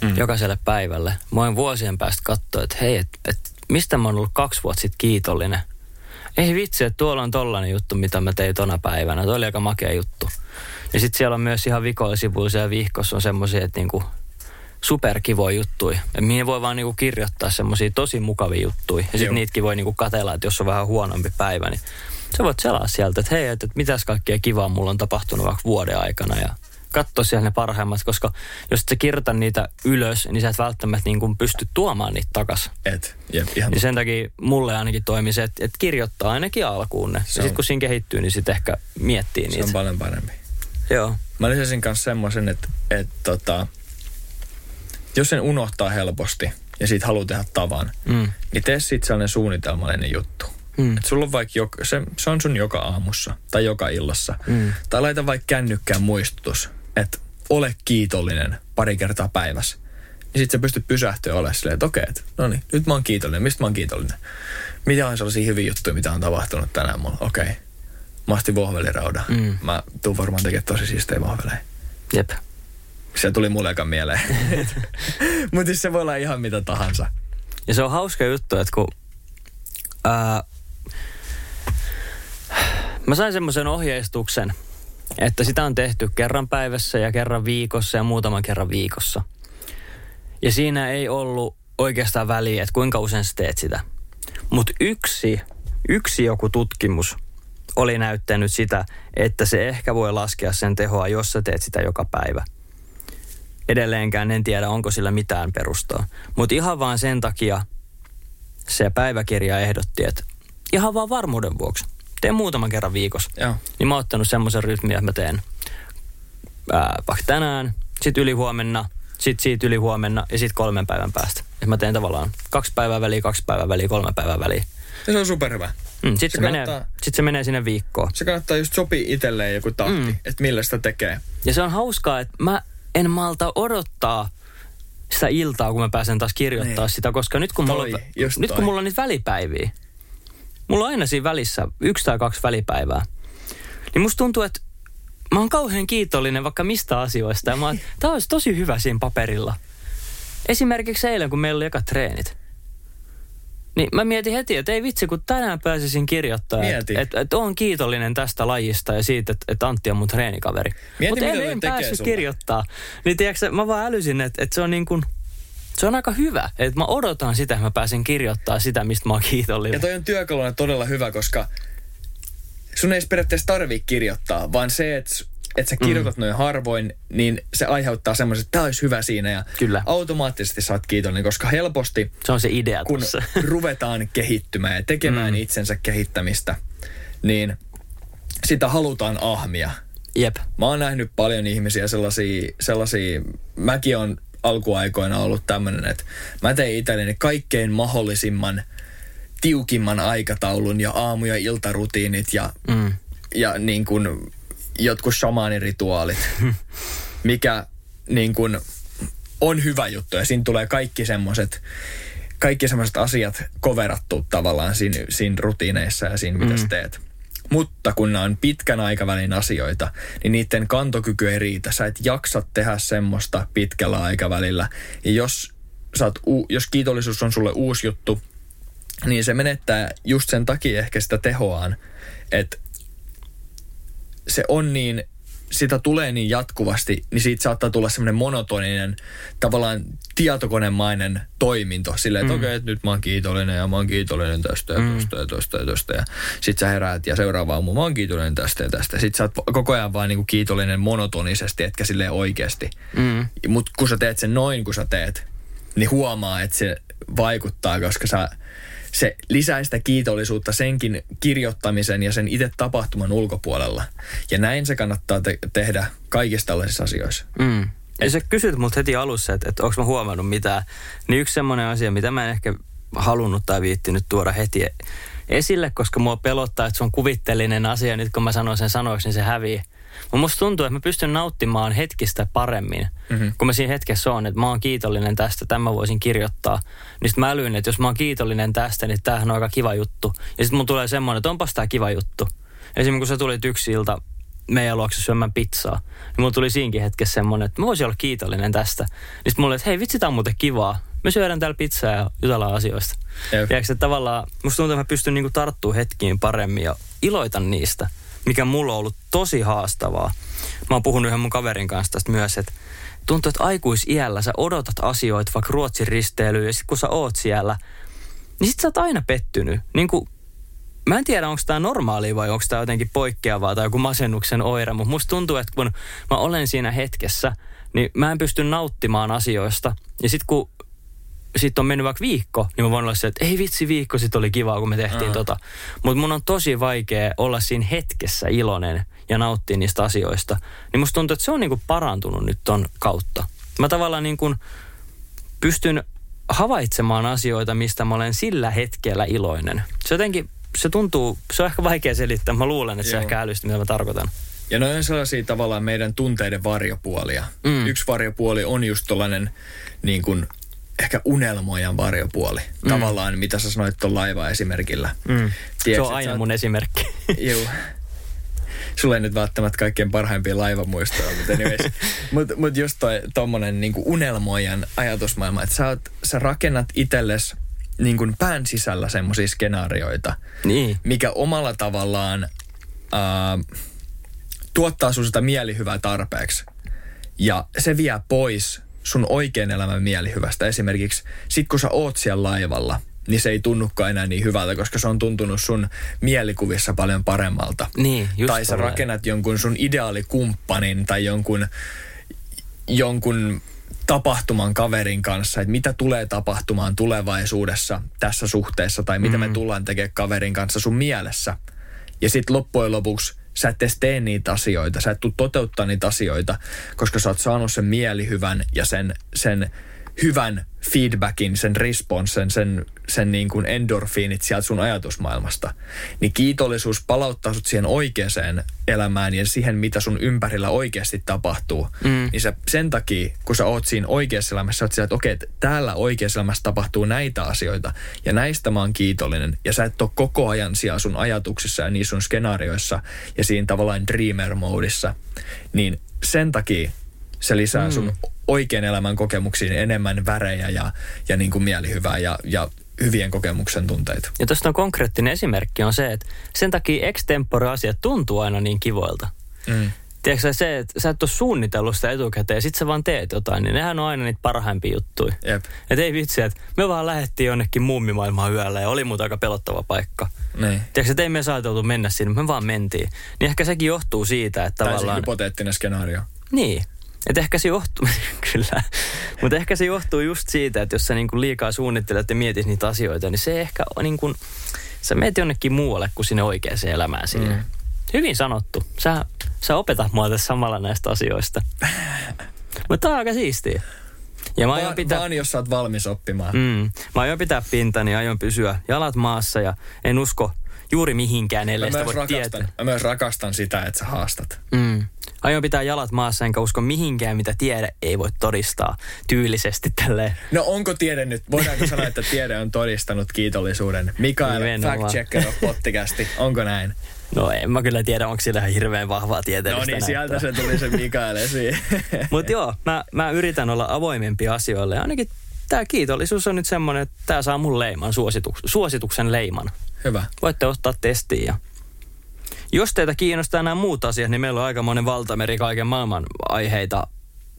mm. jokaiselle päivälle. Mä voin vuosien päästä katsoa, että hei, et, et, mistä mä oon ollut kaksi vuotta sitten kiitollinen. Ei vitsi, että tuolla on tollainen juttu, mitä mä tein tona päivänä. Tuo oli aika makea juttu. Ja sitten siellä on myös ihan vikoisivuisia ja vihkossa on semmoisia, että niinku superkivoja juttuja. Ja mihin voi vaan niinku kirjoittaa semmoisia tosi mukavia juttuja. Ja sitten niitäkin voi niinku katella, että jos on vähän huonompi päivä, niin sä voit selaa sieltä, että hei, että, että mitäs kaikkea kivaa mulla on tapahtunut vaikka vuoden aikana ja katsoa siellä ne parhaimmat, koska jos et sä kirjoita niitä ylös, niin sä et välttämättä niin kuin pysty tuomaan niitä takas. Et, jep, ihan Niin sen takia mulle ainakin toimi se, että, että kirjoittaa ainakin alkuun ne. Ja Se sitten on- kun siinä kehittyy, niin sitten ehkä miettii se niitä. on paljon parempi. Joo. Mä lisäsin kanssa semmoisen, että, että tota, jos sen unohtaa helposti ja siitä haluaa tehdä tavan, Mm. niin tee siitä sellainen suunnitelmallinen juttu. Mm. Et sulla on vaikka joka, se, se on sun joka aamussa tai joka illassa. Mm. Tai laita vaikka kännykkään muistutus, että ole kiitollinen pari kertaa päivässä. Ja sit sä pystyt pysähtyä olemaan silleen, että okei, et, no niin, nyt mä oon kiitollinen. Mistä mä oon kiitollinen? Mitä on sellaisia hyviä juttuja, mitä on tapahtunut tänään mulla? Okei. Mä ostin vohveliraudan. Mm. Mä tuun varmaan tekemään tosi siistejä vohveleja. Jep. Se tuli mulle eka mieleen. Mutta siis se voi olla ihan mitä tahansa. Ja se on hauska juttu, että kun ää, mä sain semmoisen ohjeistuksen, että sitä on tehty kerran päivässä ja kerran viikossa ja muutaman kerran viikossa. Ja siinä ei ollut oikeastaan väliä, että kuinka usein sä teet sitä. Mutta yksi, yksi joku tutkimus oli näyttänyt sitä, että se ehkä voi laskea sen tehoa, jos sä teet sitä joka päivä edelleenkään en tiedä, onko sillä mitään perustaa. Mutta ihan vaan sen takia se päiväkirja ehdotti, että ihan vaan varmuuden vuoksi. Teen muutaman kerran viikossa. Joo. Niin mä oon ottanut semmoisen rytmin, että mä teen ää, vaikka tänään, sit yli huomenna, sit siitä yli huomenna ja sit kolmen päivän päästä. Et mä teen tavallaan kaksi päivää väliä, kaksi päivää väliä, kolme päivää väliä. Ja se on superhyvä. Mm, sit, Se se menee, sit se menee sinne viikkoon. Se kannattaa just sopia itselleen joku tahti, Mm. että millä sitä tekee. Ja se on hauskaa, että mä en malta odottaa sitä iltaa, kun mä pääsen taas kirjoittaa Niin. sitä, koska nyt kun, mulla, Toi, on, just nyt kun mulla on niitä välipäiviä, mulla on aina siinä välissä yksi tai kaksi välipäivää, niin musta tuntuu, että mä oon kauhean kiitollinen vaikka mistä asioista. Ja mä oon, tää olisi tosi hyvä siinä paperilla. Esimerkiksi eilen, kun meillä oli eka treenit. Niin mä mietin heti, että ei vitsi, kun tänään pääsisin kirjoittaa, Mieti. että et, et oon kiitollinen tästä lajista ja siitä, että et Antti on mun treenikaveri. Mutta en, en päässyt sulle. kirjoittaa. Niin tiedätkö, mä vaan älysin, että, että se on niin kuin, se on aika hyvä. Että mä odotan sitä, että mä pääsen kirjoittaa sitä, mistä mä oon kiitollinen. Ja toi on työkaluna todella hyvä, koska sun ei periaatteessa tarvii kirjoittaa, vaan se, että että sä kirjoitat mm. noin harvoin, niin se aiheuttaa semmoisen, että tämä olisi hyvä siinä ja Kyllä. automaattisesti sä oot kiitollinen, koska helposti Se on se idea kun tuossa. ruvetaan kehittymään ja tekemään mm. itsensä kehittämistä, niin sitä halutaan ahmia. Jep. Mä oon nähnyt paljon ihmisiä sellaisia, sellaisia mäkin on alkuaikoina ollut tämmöinen, että mä tein itselleni kaikkein mahdollisimman tiukimman aikataulun ja aamu- ja iltarutiinit ja, Mm. ja niin kuin jotkut shamaanirituaalit, mikä niin kuin on hyvä juttu ja siinä tulee kaikki semmoiset kaikki sellaiset asiat koverattu tavallaan siinä, siinä rutiineissa ja siinä, mitä mm. teet. Mutta kun nämä on pitkän aikavälin asioita, niin niiden kantokyky ei riitä. Sä et jaksa tehdä semmoista pitkällä aikavälillä. Ja jos, sä oot, jos kiitollisuus on sulle uusi juttu, niin se menettää just sen takia ehkä sitä tehoaan, että se on niin sitä tulee niin jatkuvasti, niin siitä saattaa tulla semmoinen monotoninen, tavallaan tietokonemainen toiminto. Silleen, että mm. okei, okay, että nyt mä oon kiitollinen ja mä oon kiitollinen tästä ja mm. tästä ja tästä ja tästä. Ja sit sä heräät ja seuraava aamu mä oon kiitollinen tästä ja tästä. Sitten sä oot koko ajan vaan niinku kiitollinen monotonisesti, etkä silleen oikeasti. Mm. Mutta kun sä teet sen noin, kun sä teet, niin huomaa, että se vaikuttaa, koska sä se lisää sitä kiitollisuutta senkin kirjoittamisen ja sen itse tapahtuman ulkopuolella. Ja näin se kannattaa te- tehdä kaikissa tällaisissa asioissa. Mm. Ja sä kysyt mut heti alussa, että, että onko mä huomannut mitään. Niin yksi semmoinen asia, mitä mä en ehkä halunnut tai viittinyt tuoda heti esille, koska mua pelottaa, että se on kuvitteellinen asia. Nyt kun mä sanon sen sanoiksi, niin se hävii. Mutta musta tuntuu, että mä pystyn nauttimaan hetkistä paremmin, mm-hmm. kun mä siinä hetkessä on, että mä oon kiitollinen tästä, tämä voisin kirjoittaa. Niin sit mä älyin, että jos mä oon kiitollinen tästä, niin tämähän on aika kiva juttu. Ja sitten mun tulee semmoinen, että onpas tää kiva juttu. Esimerkiksi kun sä tulit yksi ilta meidän luokse syömään pizzaa, niin mulla tuli siinkin hetkessä semmoinen, että mä voisin olla kiitollinen tästä. Niin sitten mulle, että hei vitsi, tää on muuten kivaa. Me syödään täällä pizzaa ja jutellaan asioista. Tiedätkö, että tavallaan musta tuntuu, että mä pystyn niinku tarttumaan hetkiin paremmin ja iloitan niistä mikä mulla on ollut tosi haastavaa. Mä oon puhunut yhden mun kaverin kanssa tästä myös, että tuntuu, että aikuisiällä sä odotat asioita vaikka Ruotsin risteilyyn ja sit kun sä oot siellä, niin sit sä oot aina pettynyt. Niin kuin, mä en tiedä, onko tämä normaali vai onko tämä jotenkin poikkeavaa tai joku masennuksen oire, mutta musta tuntuu, että kun mä olen siinä hetkessä, niin mä en pysty nauttimaan asioista. Ja sitten kun sitten on mennyt vaikka viikko, niin mä voin olla se, että ei vitsi viikko sitten oli kiva, kun me tehtiin uh-huh. tota. Mutta mun on tosi vaikea olla siinä hetkessä iloinen ja nauttia niistä asioista. Niin musta tuntuu, että se on niinku parantunut nyt ton kautta. Mä tavallaan niinku pystyn havaitsemaan asioita, mistä mä olen sillä hetkellä iloinen. Se jotenkin, se tuntuu, se on ehkä vaikea selittää. Mä luulen, että Joo. se ehkä älysti, mitä mä tarkoitan. Ja noin on sellaisia tavallaan meidän tunteiden varjopuolia. Mm. Yksi varjopuoli on just tollainen niin kuin ehkä unelmojan varjopuoli. Mm. Tavallaan, mitä sä sanoit tuon laiva-esimerkillä. Mm. Tiedätkö, se on aina oot... mun esimerkki. Joo. Sulla ei nyt välttämättä kaikkein parhaimpia laivamuistoja, mutta anyways. Mutta mut just toi tommonen niinku unelmoijan ajatusmaailma, että sä, oot, sä rakennat itsellesi niin kuin pään sisällä semmoisia skenaarioita, niin. mikä omalla tavallaan äh, tuottaa sun sitä mielihyvää tarpeeksi. Ja se vie pois sun oikean elämän mielihyvästä. Esimerkiksi sit kun sä oot siellä laivalla, niin se ei tunnukaan enää niin hyvältä, koska se on tuntunut sun mielikuvissa paljon paremmalta. Niin, just Tai sä rakennat jonkun sun ideaalikumppanin tai jonkun, jonkun tapahtuman kaverin kanssa, että mitä tulee tapahtumaan tulevaisuudessa tässä suhteessa tai mitä mm. me tullaan tekemään kaverin kanssa sun mielessä. Ja sitten loppujen lopuksi sä et edes tee niitä asioita, sä et tule toteuttaa niitä asioita, koska sä oot saanut sen mielihyvän ja sen, sen hyvän feedbackin, sen responsen, sen, sen niin kuin endorfiinit sieltä sun ajatusmaailmasta. Niin kiitollisuus palauttaa sut siihen oikeaan elämään ja siihen, mitä sun ympärillä oikeasti tapahtuu. Mm. Niin se, sen takia, kun sä oot siinä oikeassa elämässä, sä oot siellä, että okei, että täällä oikeassa elämässä tapahtuu näitä asioita ja näistä mä oon kiitollinen. Ja sä et ole koko ajan siellä sun ajatuksissa ja niissä sun skenaarioissa ja siinä tavallaan dreamer-moodissa. Niin sen takia se lisää mm. sun oikean elämän kokemuksiin enemmän värejä ja, ja niin kuin mielihyvää ja, ja hyvien kokemuksen tunteita. Ja tuosta on konkreettinen esimerkki on se, että sen takia extempore-asiat tuntuu aina niin kivoilta. Mm. Tiedätkö se, että sä et ole suunnitellut sitä etukäteen ja sit sä vaan teet jotain, niin nehän on aina niitä parhaimpia juttuja. Jep. Et ei vitsi, että me vaan lähdettiin jonnekin mummimaailmaan yöllä ja oli muuta aika pelottava paikka. Niin. Tiedätkö, että ei me saateltu mennä sinne, me vaan mentiin. Niin ehkä sekin johtuu siitä, että tai tavallaan... hypoteettinen skenaario. Niin, et ehkä se johtuu, kyllä, mutta ehkä se johtuu just siitä, että jos sä niinku liikaa suunnittelet ja mietit niitä asioita, niin se ehkä on niin kuin, sä meet jonnekin muualle kuin sinne oikeaan elämään siinä. Mm. Hyvin sanottu. Sä, sä opetat mua tässä samalla näistä asioista. mutta tämä on aika siistiä. Ja mä aion pitää... Vaan jos sä oot valmis oppimaan. Mm, mä aion pitää pintani, aion pysyä jalat maassa ja en usko juuri mihinkään, ellei sitä voi rakastan, tietää. Mä myös rakastan sitä, että sä haastat. Mm. Aion pitää jalat maassa enkä usko mihinkään, mitä tiede ei voi todistaa tyylisesti tälleen. No onko tiede nyt, voidaanko sanoa, että tiede on todistanut kiitollisuuden? Mikael, Nimenomaan. fact checker of pottikästi, onko näin? No en mä kyllä tiedä, onko sillä ihan hirveän vahvaa No tieteellistä niin, sieltä se tuli se Mikael esiin. Mutta joo, mä, mä yritän olla avoimempi asioille. Ainakin tämä kiitollisuus on nyt semmoinen, että tämä saa mun leiman, suosituk- suosituksen leiman. Hyvä. Voitte ottaa testiin ja jos teitä kiinnostaa nämä muut asiat, niin meillä on aikamoinen valtameri kaiken maailman aiheita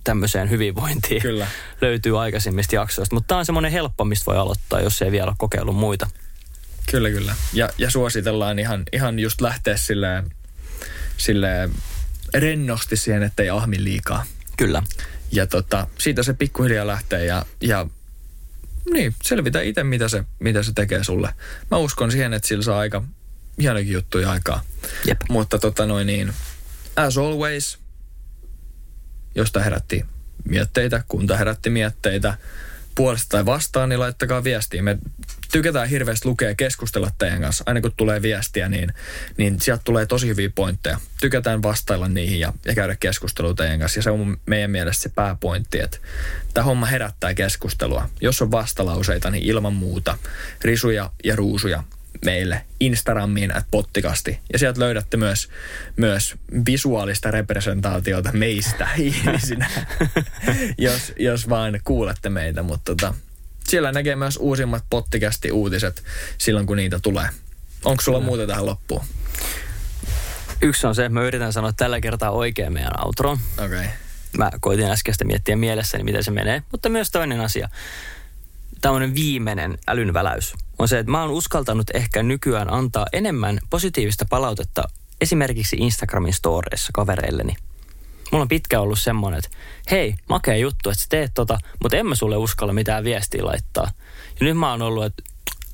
tämmöiseen hyvinvointiin. Kyllä. Löytyy aikaisemmista jaksoista, mutta tämä on semmoinen helppo, mistä voi aloittaa, jos ei vielä ole kokeillut muita. Kyllä, kyllä. Ja, ja suositellaan ihan, ihan just lähteä silleen, silleen rennosti siihen, ettei ahmi liikaa. Kyllä. Ja tota, siitä se pikkuhiljaa lähtee ja, ja niin, selvitä itse, mitä se, mitä se tekee sulle. Mä uskon siihen, että sillä saa aika hienokin juttuja aikaa. Jep. Mutta tota noin niin, as always, josta herätti mietteitä, kunta herätti mietteitä, puolesta tai vastaan, niin laittakaa viestiä. Me tykätään hirveästi lukea ja keskustella teidän kanssa. Aina kun tulee viestiä, niin, niin sieltä tulee tosi hyviä pointteja. Tykätään vastailla niihin ja, ja käydä keskustelua teidän kanssa. Ja se on meidän mielestä se pääpointti, että tämä homma herättää keskustelua. Jos on vastalauseita, niin ilman muuta risuja ja ruusuja meille Instagramiin at pottikasti. Ja sieltä löydätte myös, myös visuaalista representaatiota meistä ihmisinä, jos, jos vaan kuulette meitä. Mutta tota, siellä näkee myös uusimmat pottikasti uutiset silloin, kun niitä tulee. Onko sulla muuta tähän loppuun? Yksi on se, että mä yritän sanoa tällä kertaa oikein meidän outroon. Okei. Okay. Mä koitin äskeistä miettiä mielessäni, miten se menee. Mutta myös toinen asia, tämmöinen viimeinen älynväläys, on se, että mä oon uskaltanut ehkä nykyään antaa enemmän positiivista palautetta esimerkiksi Instagramin storeissa kavereilleni. Mulla on pitkä ollut semmoinen, että hei, makea juttu, että sä teet tota, mutta en mä sulle uskalla mitään viestiä laittaa. Ja nyt mä oon ollut, että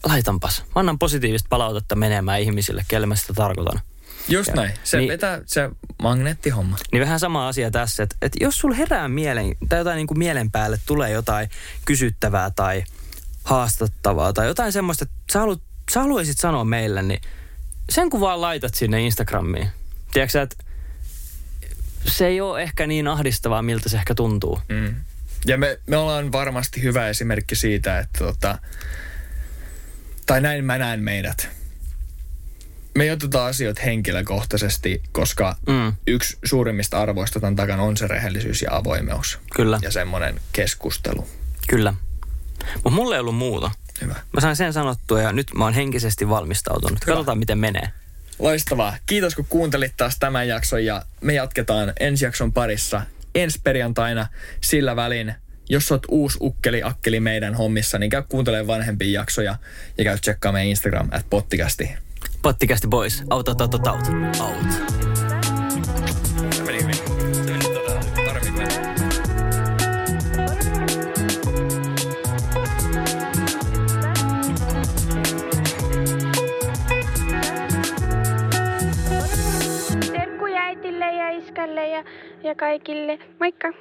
laitanpas. Mä annan positiivista palautetta menemään ihmisille, kelle mä sitä tarkoitan. Just Ja- näin. Se niin- vetää se magneettihomma. Niin vähän sama asia tässä, että, että jos sulla herää mielen, tai jotain niin kuin mielen päälle tulee jotain kysyttävää tai haastattavaa tai jotain semmoista, että sä, haluat, sä haluaisit sanoa meille, niin sen kun vaan laitat sinne Instagramiin. Tiedätkö että se ei ole ehkä niin ahdistavaa, miltä se ehkä tuntuu. Mm. Ja me, me ollaan varmasti hyvä esimerkki siitä, että tota, tai näin mä näen meidät. Me ei oteta asioita henkilökohtaisesti, koska Mm. yksi suurimmista arvoista tämän takana on se rehellisyys ja avoimeus. Kyllä, Ja semmoinen keskustelu. kyllä. Mutta mulla ei ollut muuta. Hyvä. Mä sain sen sanottua ja nyt mä oon henkisesti valmistautunut. Hyvä. Katsotaan, miten menee. Loistavaa. Kiitos kun kuuntelit taas tämän jakson ja me jatketaan ensi jakson parissa ensi perjantaina sillä välin. Jos oot uusi ukkeli akkeli meidän hommissa, niin käy kuuntelemaan vanhempia jaksoja ja käy tsekkaa meidän Instagram at pottikästi. Pottikästi boys. Out, out, out, out, out. Out. Iskälle ja, ja kaikille. Moikka!